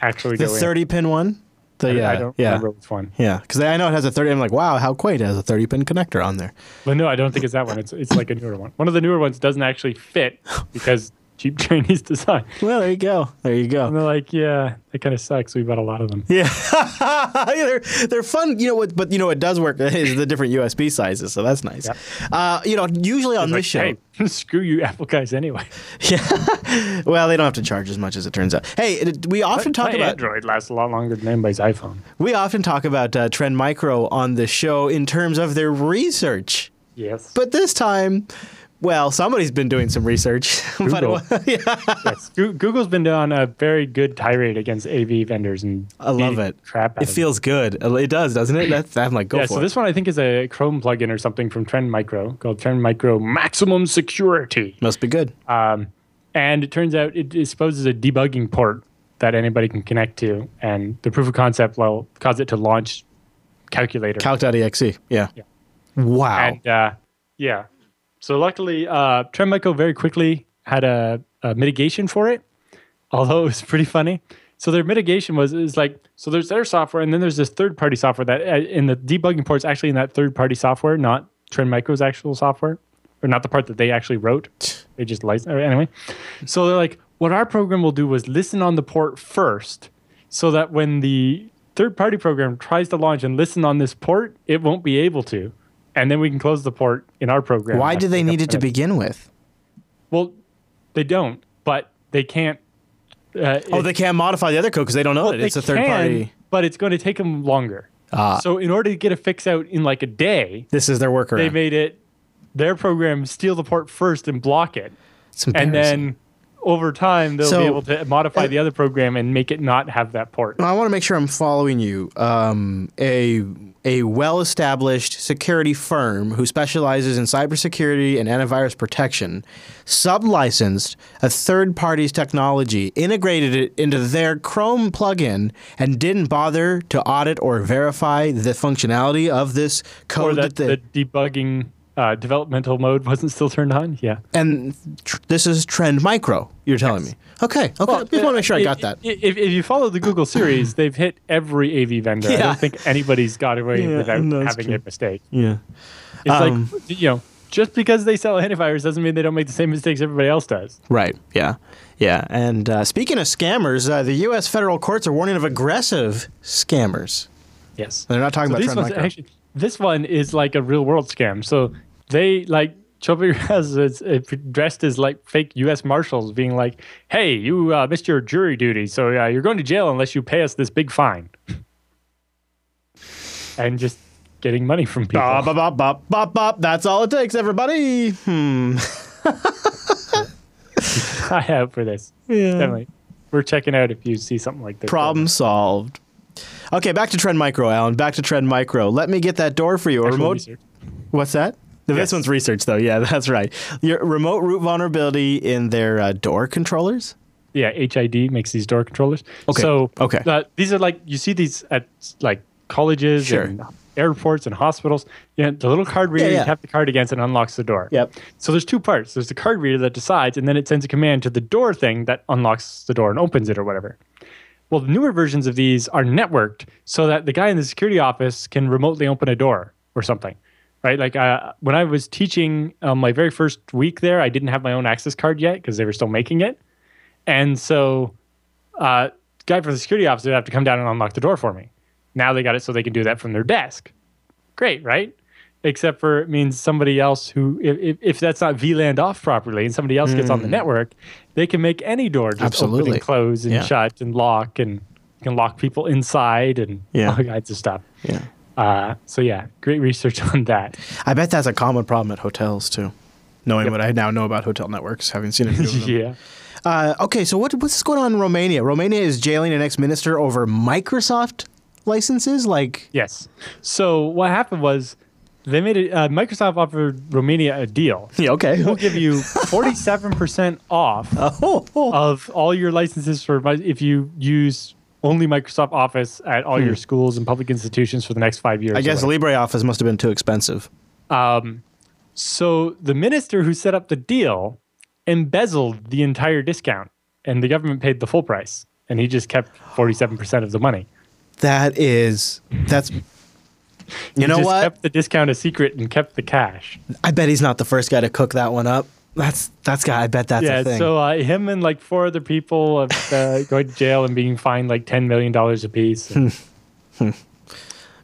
actually The go in. 30 pin one? The, yeah, I don't yeah. remember which one. Yeah, because I know it has a 30. I'm like, wow, how quaint. It has a 30 pin connector on there. But no, I don't think it's that one. It's it's like a newer one. One of the newer ones doesn't actually fit because cheap (laughs) Chinese design. Well, there you go. There you And go. they're like, yeah, that kind of sucks. We bought a lot of them. Yeah, (laughs) Yeah, they're they're fun. You know what? But you know what does work (laughs) is the different USB sizes. So that's nice. Yep. Uh, you know, usually on Like, this show, hey, screw you, Apple guys. Anyway, yeah. Well, they don't have to charge as much as it turns out. Hey, we often talk my about Android lasts a lot longer than anybody's iPhone. we often talk about uh, Trend Micro on the show in terms of their research. Yes, But this time, well, somebody's been doing some research. (laughs) but Google. (laughs) yeah, yes. Google's been on a very good tirade against AV vendors and I love it. Crap It them. feels good. It does, doesn't it? That's I'm like, go yeah, for so it. this one I think is a Chrome plugin or something from Trend Micro called Trend Micro Maximum Security. Must be good. Um, and it turns out it exposes a debugging port that anybody can connect to, and the proof of concept will cause it to launch calculator. Calc.exe. Yeah. Yeah. Wow. And uh, yeah, so luckily, uh, Trend Micro very quickly had a, a mitigation for it, (laughs) although it was pretty funny. So their mitigation was is like so there's their software, and then there's this third party software that uh, in the debugging port's actually in that third party software, not Trend Micro's actual software, or not the part that they actually wrote. (laughs) They just licensed anyway. So they're like, what our program will do was listen on the port first, so that when the third party program tries to launch and listen on this port, it won't be able to. And then we can close the port in our program. Why do they need it to begin with? Well, they don't, but they can't. Uh, Oh, they can't modify the other code because they don't know it. It's a third can, party. But it's going to take them longer. Ah. So in order to get a fix out in like a day, This is their workaround. they made it their program steal the port first and block it, It's and then over time they'll So- be able to modify the other program and make it not have that port. I want to make sure I'm following you. Um, a a well-established security firm who specializes in cybersecurity and antivirus protection sublicensed a third party's technology, integrated it into their Chrome plugin, and didn't bother to audit or verify the functionality of this Or code. that that the debugging uh, developmental mode wasn't still turned on. Yeah. and tr- this is Trend Micro. You're telling me? Okay. Okay. I just want to make sure I got that. If, if you follow the Google series, they've hit every AV vendor. I don't think anybody's got away Yeah, without no, having true. a mistake. Yeah. It's Um, like you know, just because they sell antivirus doesn't mean they don't make the same mistakes everybody else does. Right. Yeah. Yeah. And uh, speaking of scammers, uh, the U.S. federal courts are warning of aggressive scammers. Yes. They're not talking So about Trend Micro. actually, this one is like a real world scam. So they like Chopper (laughs) has uh, dressed as like fake U.S. marshals, being like, "Hey, you uh, missed your jury duty, so uh, you're going to jail unless you pay us this big fine," and just getting money from people. Bop, bop, bop, bop, bop. That's all it takes, everybody. Hmm. (laughs) I have for this. Yeah. Definitely, we're checking out if you see something like this. Problem solved. Okay, back to Trend Micro, Allan. Back to Trend Micro. Let me get that door for you. A Actual remote. research. What's that? This Yes. one's research, though. Yeah, (laughs) that's right. Your remote root vulnerability in their uh, door controllers. Yeah, HID makes these door controllers. Okay, So okay. uh, these are like you see these at like colleges Sure. and airports and hospitals. You know, the little card reader Yeah, yeah. you tap the card against and unlocks the door. Yep. So there's two parts. There's the card reader that decides, and then it sends a command to the door thing that unlocks the door and opens it or whatever. Well, the newer versions of these are networked so that the guy in the security office can remotely open a door or something, right? Like uh, when I was teaching um, my very first week there, I didn't have my own access card yet because they were still making it, and so uh, guy from the security office would have to come down and unlock the door for me. Now they got it so they can do that from their desk. Great, right? except for it means somebody else who, if, if, that's not VLANed off properly and somebody else gets on the network, they can make any door just open. Absolutely. and close and Yeah. shut and lock and can lock people inside and Yeah. all kinds of stuff. Yeah. Uh, so yeah, great research (laughs) on that. I bet that's a common problem at hotels too. Knowing what I now know about hotel networks, having seen a few of them. (laughs) yeah. Uh, okay, so what, what's going on in Romania? Romania is jailing an ex-minister over Microsoft licenses. Like, Yes. So what happened was they made it. Uh, Microsoft offered Romania a deal. (laughs) yeah, okay. We'll give you forty-seven percent off oh. of all your licenses for if you use only Microsoft Office at all your schools and public institutions for the next five years. Hmm. I guess. LibreOffice must have been too expensive. So the minister who set up the deal embezzled the entire discount, and the government paid the full price, and he just kept forty-seven percent of the money. That is, that's. (laughs) You He know just what? Kept the discount a secret and kept the cash. I bet he's not the first guy to cook that one up. That's that's guy. I bet that's yeah. a thing. So uh, him and like four other people have uh, (laughs) going to jail and being fined like ten million dollars apiece. Hmm. (laughs)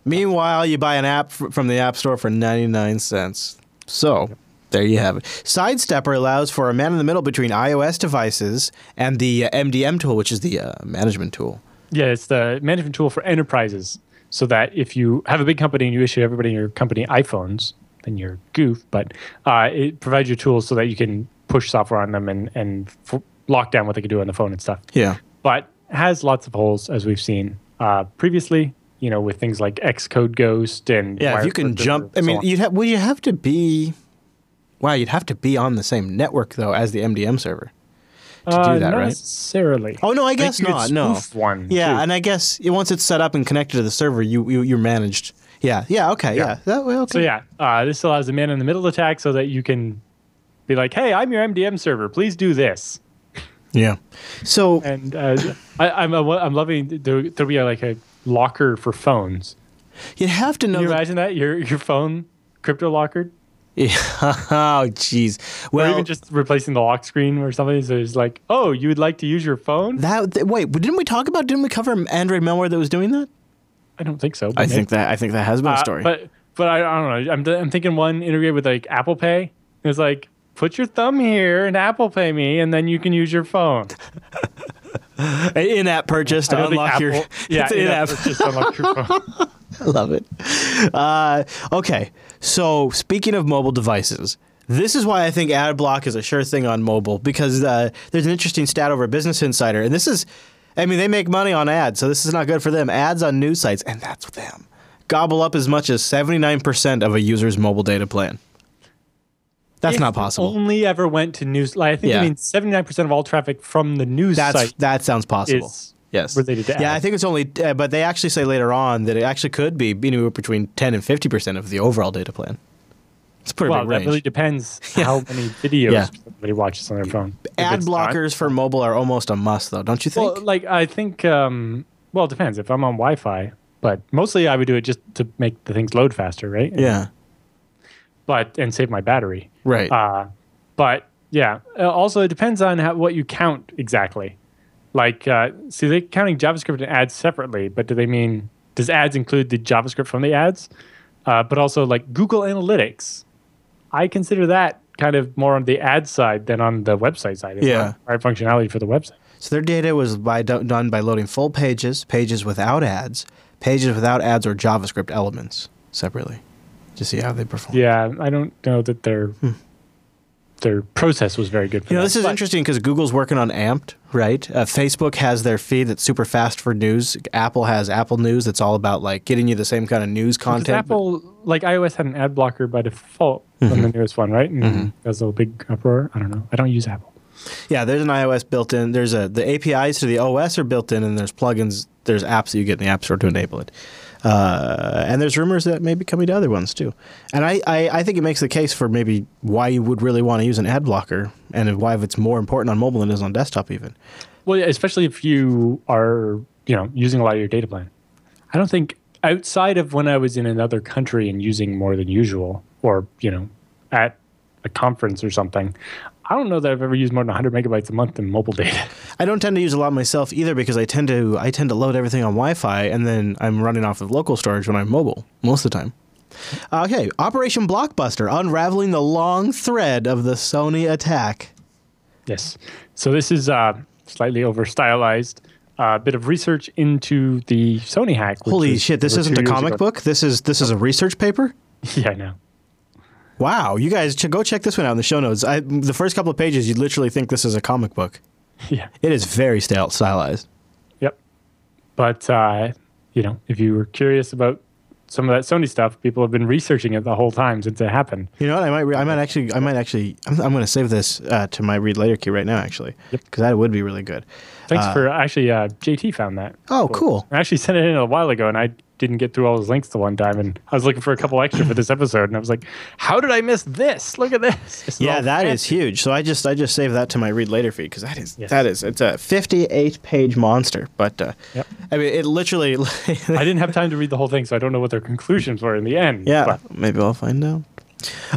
Meanwhile, you buy an app from the App Store for 99 cents. So, there you have it. Sidestepper allows for a man in the middle between iOS devices and the uh, MDM tool, which is the uh, management tool. Yeah, it's the management tool for enterprises. So that if you have a big company and you issue everybody in your company iPhones, then you're goof. But uh, it provides you tools so that you can push software on them and and f- lock down what they can do on the phone and stuff. Yeah. But has lots of holes as we've seen uh, previously. You know, with things like Xcode Ghost and Yeah, if you can jump. I so mean, you'd have, would you have to be. Wow, you'd have to be on the same network, though, as the MDM server to Uh, do that, not right? necessarily. Oh, no, I guess could not. No. one. Yeah, too. and I guess once it's set up and connected to the server, you, you you're managed. Yeah, yeah, okay, yeah. Yeah. That way, okay. So yeah, uh, this allows a man in the middle attack so that you can be like, "Hey, I'm your MDM server. Please do this." yeah. So And uh, I, I'm I'm loving there, there'll be like a locker for phones. you'd have to know. Can you that- imagine that your your phone crypto lockered, Yeah. (laughs) oh, jeez. Well, or Well, even just replacing the lock screen or something? So it's like, "Oh, you would like to use your phone?" that. th- wait, didn't we talk about? Didn't we cover Android malware that was doing that? I don't think so. I think that. I think that has been a Uh, story. but but I, I don't know. I'm I'm thinking one integrated with like Apple Pay. It's like put your thumb here and Apple Pay me, and then you can use your phone. (laughs) (laughs) In-app purchase to unlock your. Yeah, it's an in-app. just unlock your phone. (laughs) I love it. Uh, okay, so speaking of mobile devices, this is why I think ad block is a sure thing on mobile because uh, there's an interesting stat over Business Insider, and this is, I mean, they make money on ads, so this is not good for them. Ads on news sites, and that's them, gobble up as much as 79% of a user's mobile data plan. That's If not possible. Only ever went to news. Like I think Yeah. seventy nine percent of all traffic from the news That's site. that sounds possible. yes, related to Yeah, I think it's only, uh, but they actually say later on that it actually could be anywhere between 10 and 50% of the overall data plan. It's pretty well, big that really depends (laughs) how many videos Yeah. somebody watches on their phone. Ad it's not- blockers for mobile are almost a must, though, don't you think? Well, like I think. Um, well, it depends. If I'm on Wi-Fi, but mostly I would do it just to make the things load faster, right? yeah, But and save my battery. right. Uh, but yeah, uh, also it depends on how, what you count exactly. Like, uh, see, they're counting JavaScript and ads separately, but do they mean does ads include the JavaScript from the ads? Uh, but also like Google Analytics, I consider that kind of more on the ad side than on the website side. It's Yeah. Right functionality for the website. so their data was by done by loading full pages, pages without ads, pages without ads, or JavaScript elements separately, to see how they perform. Yeah, I don't know that their hmm. Their process was very good. For. You know, that. this is But- interesting because Google's working on Amped, right? Uh, Facebook has their feed that's super fast for news. Apple has Apple News that's all about like getting you the same kind of news content. but- Apple, like iOS, had an ad blocker by default on Mm-hmm. the newest one, right? And There's a big uproar. I don't know. I don't use Apple. Yeah, there's an iOS built in. There's a the APIs to the OS are built in, and there's plugins. There's apps that you get in the App Store to enable it. Uh, and there's rumors that may be coming to other ones too. And I, I, I think it makes the case for maybe why you would really want to use an ad blocker, and why it's more important on mobile than it is on desktop even. Well, yeah, especially if you are, you know, using a lot of your data plan. I don't think outside of when I was in another country and using more than usual, or you know, at a conference or something, I don't know that I've ever used more than 100 megabytes a month in mobile data. (laughs) I don't tend to use a lot myself either because I tend to I tend to load everything on Wi-Fi, and then I'm running off of local storage when I'm mobile most of the time. Okay, Operation Blockbuster, unraveling the long thread of the Sony attack. Yes. So this is uh, slightly over stylized. A uh, bit of research into the Sony hack. Holy shit! This isn't a comic ago. book. This is this is a research paper. (laughs) Yeah, I know. Wow, you guys ch- go check this one out in the show notes. I, the first couple of pages, you'd literally think this is a comic book. (laughs) Yeah. It is very style- stylized. Yep. But uh, you know, if you were curious about some of that Sony stuff, people have been researching it the whole time since it happened. You know what? I might re- I might actually I might actually I'm, I'm going to save this uh, to my read later key right now actually Yep. because that would be really good. Thanks Uh, for actually uh, JT found that. Oh, cool. I actually sent it in a while ago, and I didn't get through all those links the one time, and I was looking for a couple extra for this episode, and I was like, "How did I miss this? Look at this!" (laughs) This Yeah, all that is fancy. huge. So I just I just saved that to my read later feed because that is Yes. that is it's a 58 page monster. But uh, Yep. I mean, it literally. (laughs) I didn't have time to read the whole thing, so I don't know what their conclusions were in the end. yeah, but maybe I'll find out.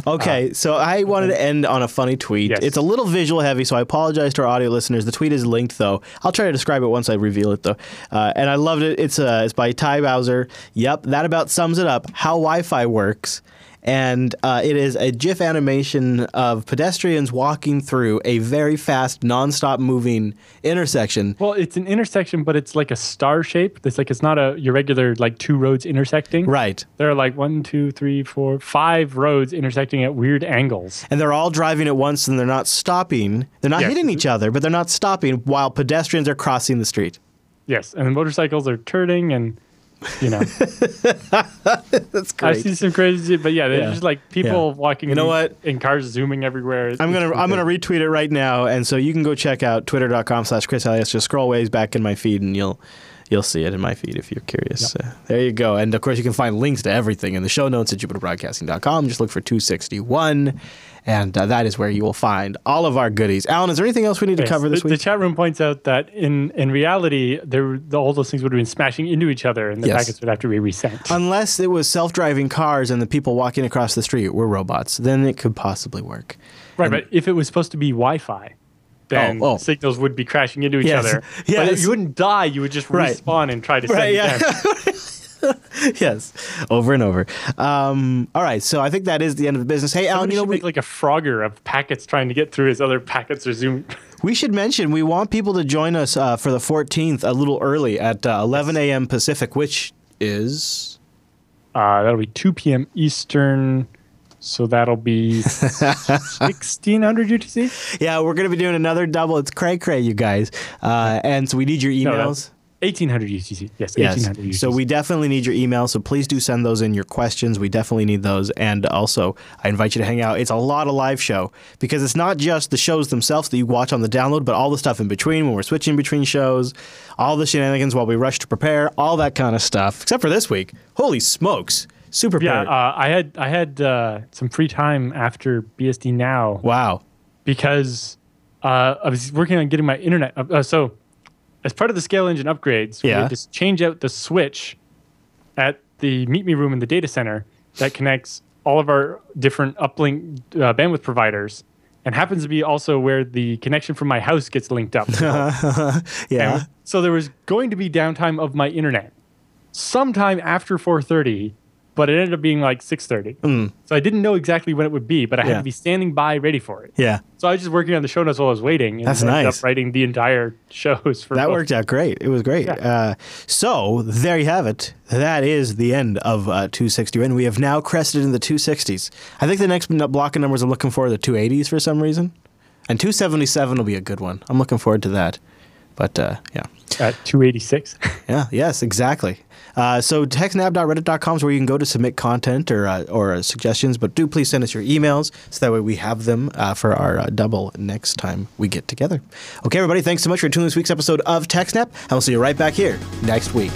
Okay, so I wanted to end on a funny tweet. Yes. It's a little visual heavy, so I apologize to our audio listeners. The tweet is linked, though. I'll try to describe it once I reveal it, though. Uh, and I loved it. It's uh, it's by Ty Bowser. Yep, that about sums it up. How Wi-Fi works. And uh, it is a GIF animation of pedestrians walking through a very fast, non-stop moving intersection. well, it's an intersection, but it's like a star shape. It's like it's not a your regular like two roads intersecting. Right. There are like one, two, three, four, five roads intersecting at weird angles. and they're all driving at once and they're not stopping. They're not Yes. hitting each other, but they're not stopping while pedestrians are crossing the street. Yes, and the motorcycles are turning and. You know, (laughs) That's I see some crazy, but yeah, they're Yeah. just like people Yeah. walking. You know in- what? In cars zooming everywhere. I'm gonna I'm gonna retweet it right now, and so you can go check out twitter.com slash ChrisLAS. Just scroll ways back in my feed, and you'll you'll see it in my feed if you're curious. Uh, there you go. And of course, you can find links to everything in the show notes at jupiterbroadcasting.com. Just look for 261, and uh, that is where you will find all of our goodies. Allan, is there anything else we need to cover this the, the chat room points out that in in reality, there the, all those things would have been smashing into each other, and the Yes. packets would have to be resent. Unless it was self-driving cars and the people walking across the street were robots, then it could possibly work. right, but if it was supposed to be Wi-Fi, then Oh, oh. signals would be crashing into each Yes, other. (laughs) yes. But you wouldn't die; you would just Right. respawn and try to send Right, it yeah. (laughs) (laughs) yes, over and over. Um, all right, so I think that is the end of the business. Hey, Allan, Somebody you know we, like a Frogger of packets trying to get through as other packets are zoom. (laughs) we should mention we want people to join us uh, for the 14th a little early at uh, 11 a.m. Pacific, which is Uh, that'll be 2 p.m. Eastern, so that'll be (laughs) 1600 UTC. yeah, we're gonna be doing another double. It's cray cray, you guys, uh, and so we need your emails. that's 1800 UTC. Yes, Yes. 1800 UTC. So we definitely need your email. So please do send those in your questions. We definitely need those. And also, I invite you to hang out. It's a lot of live show because it's not just the shows themselves that you watch on the download, but all the stuff in between when we're switching between shows, all the shenanigans while we rush to prepare, all that kind of stuff. Except for this week. Holy smokes. Super Yeah, uh, I had I had uh, some free time after BSD now wow. because uh, I was working on getting my internet. Uh, uh, so, as part of the ScaleEngine upgrades, we Yeah. had to change out the switch at the Meet Me room in the data center that connects all of our different uplink uh, bandwidth providers, and happens to be also where the connection from my house gets linked up. (laughs) Yeah. And so there was going to be downtime of my internet sometime after 4:30, but it ended up being like 6:30. So I didn't know exactly when it would be, but I had Hmm. To be standing by ready for it. Yeah. So I was just working on the show notes while I was waiting. And That's ended nice. Up writing the entire shows for That both. worked out great. It was great. Yeah. Uh, so there you have it. That is the end of uh, 260, and we have now crested in the 260s. I think the next block of numbers I'm looking for are the 280s for some reason, and 277 will be a good one. I'm looking forward to that. But uh, yeah, at 286. (laughs) yeah, yes, exactly. Uh, so techsnap.reddit.com is where you can go to submit content or uh, or uh, suggestions. But do please send us your emails so that way we have them uh, for our uh, double next time we get together. Okay, everybody, thanks so much for tuning in this week's episode of TechSnap, and we'll see you right back here next week.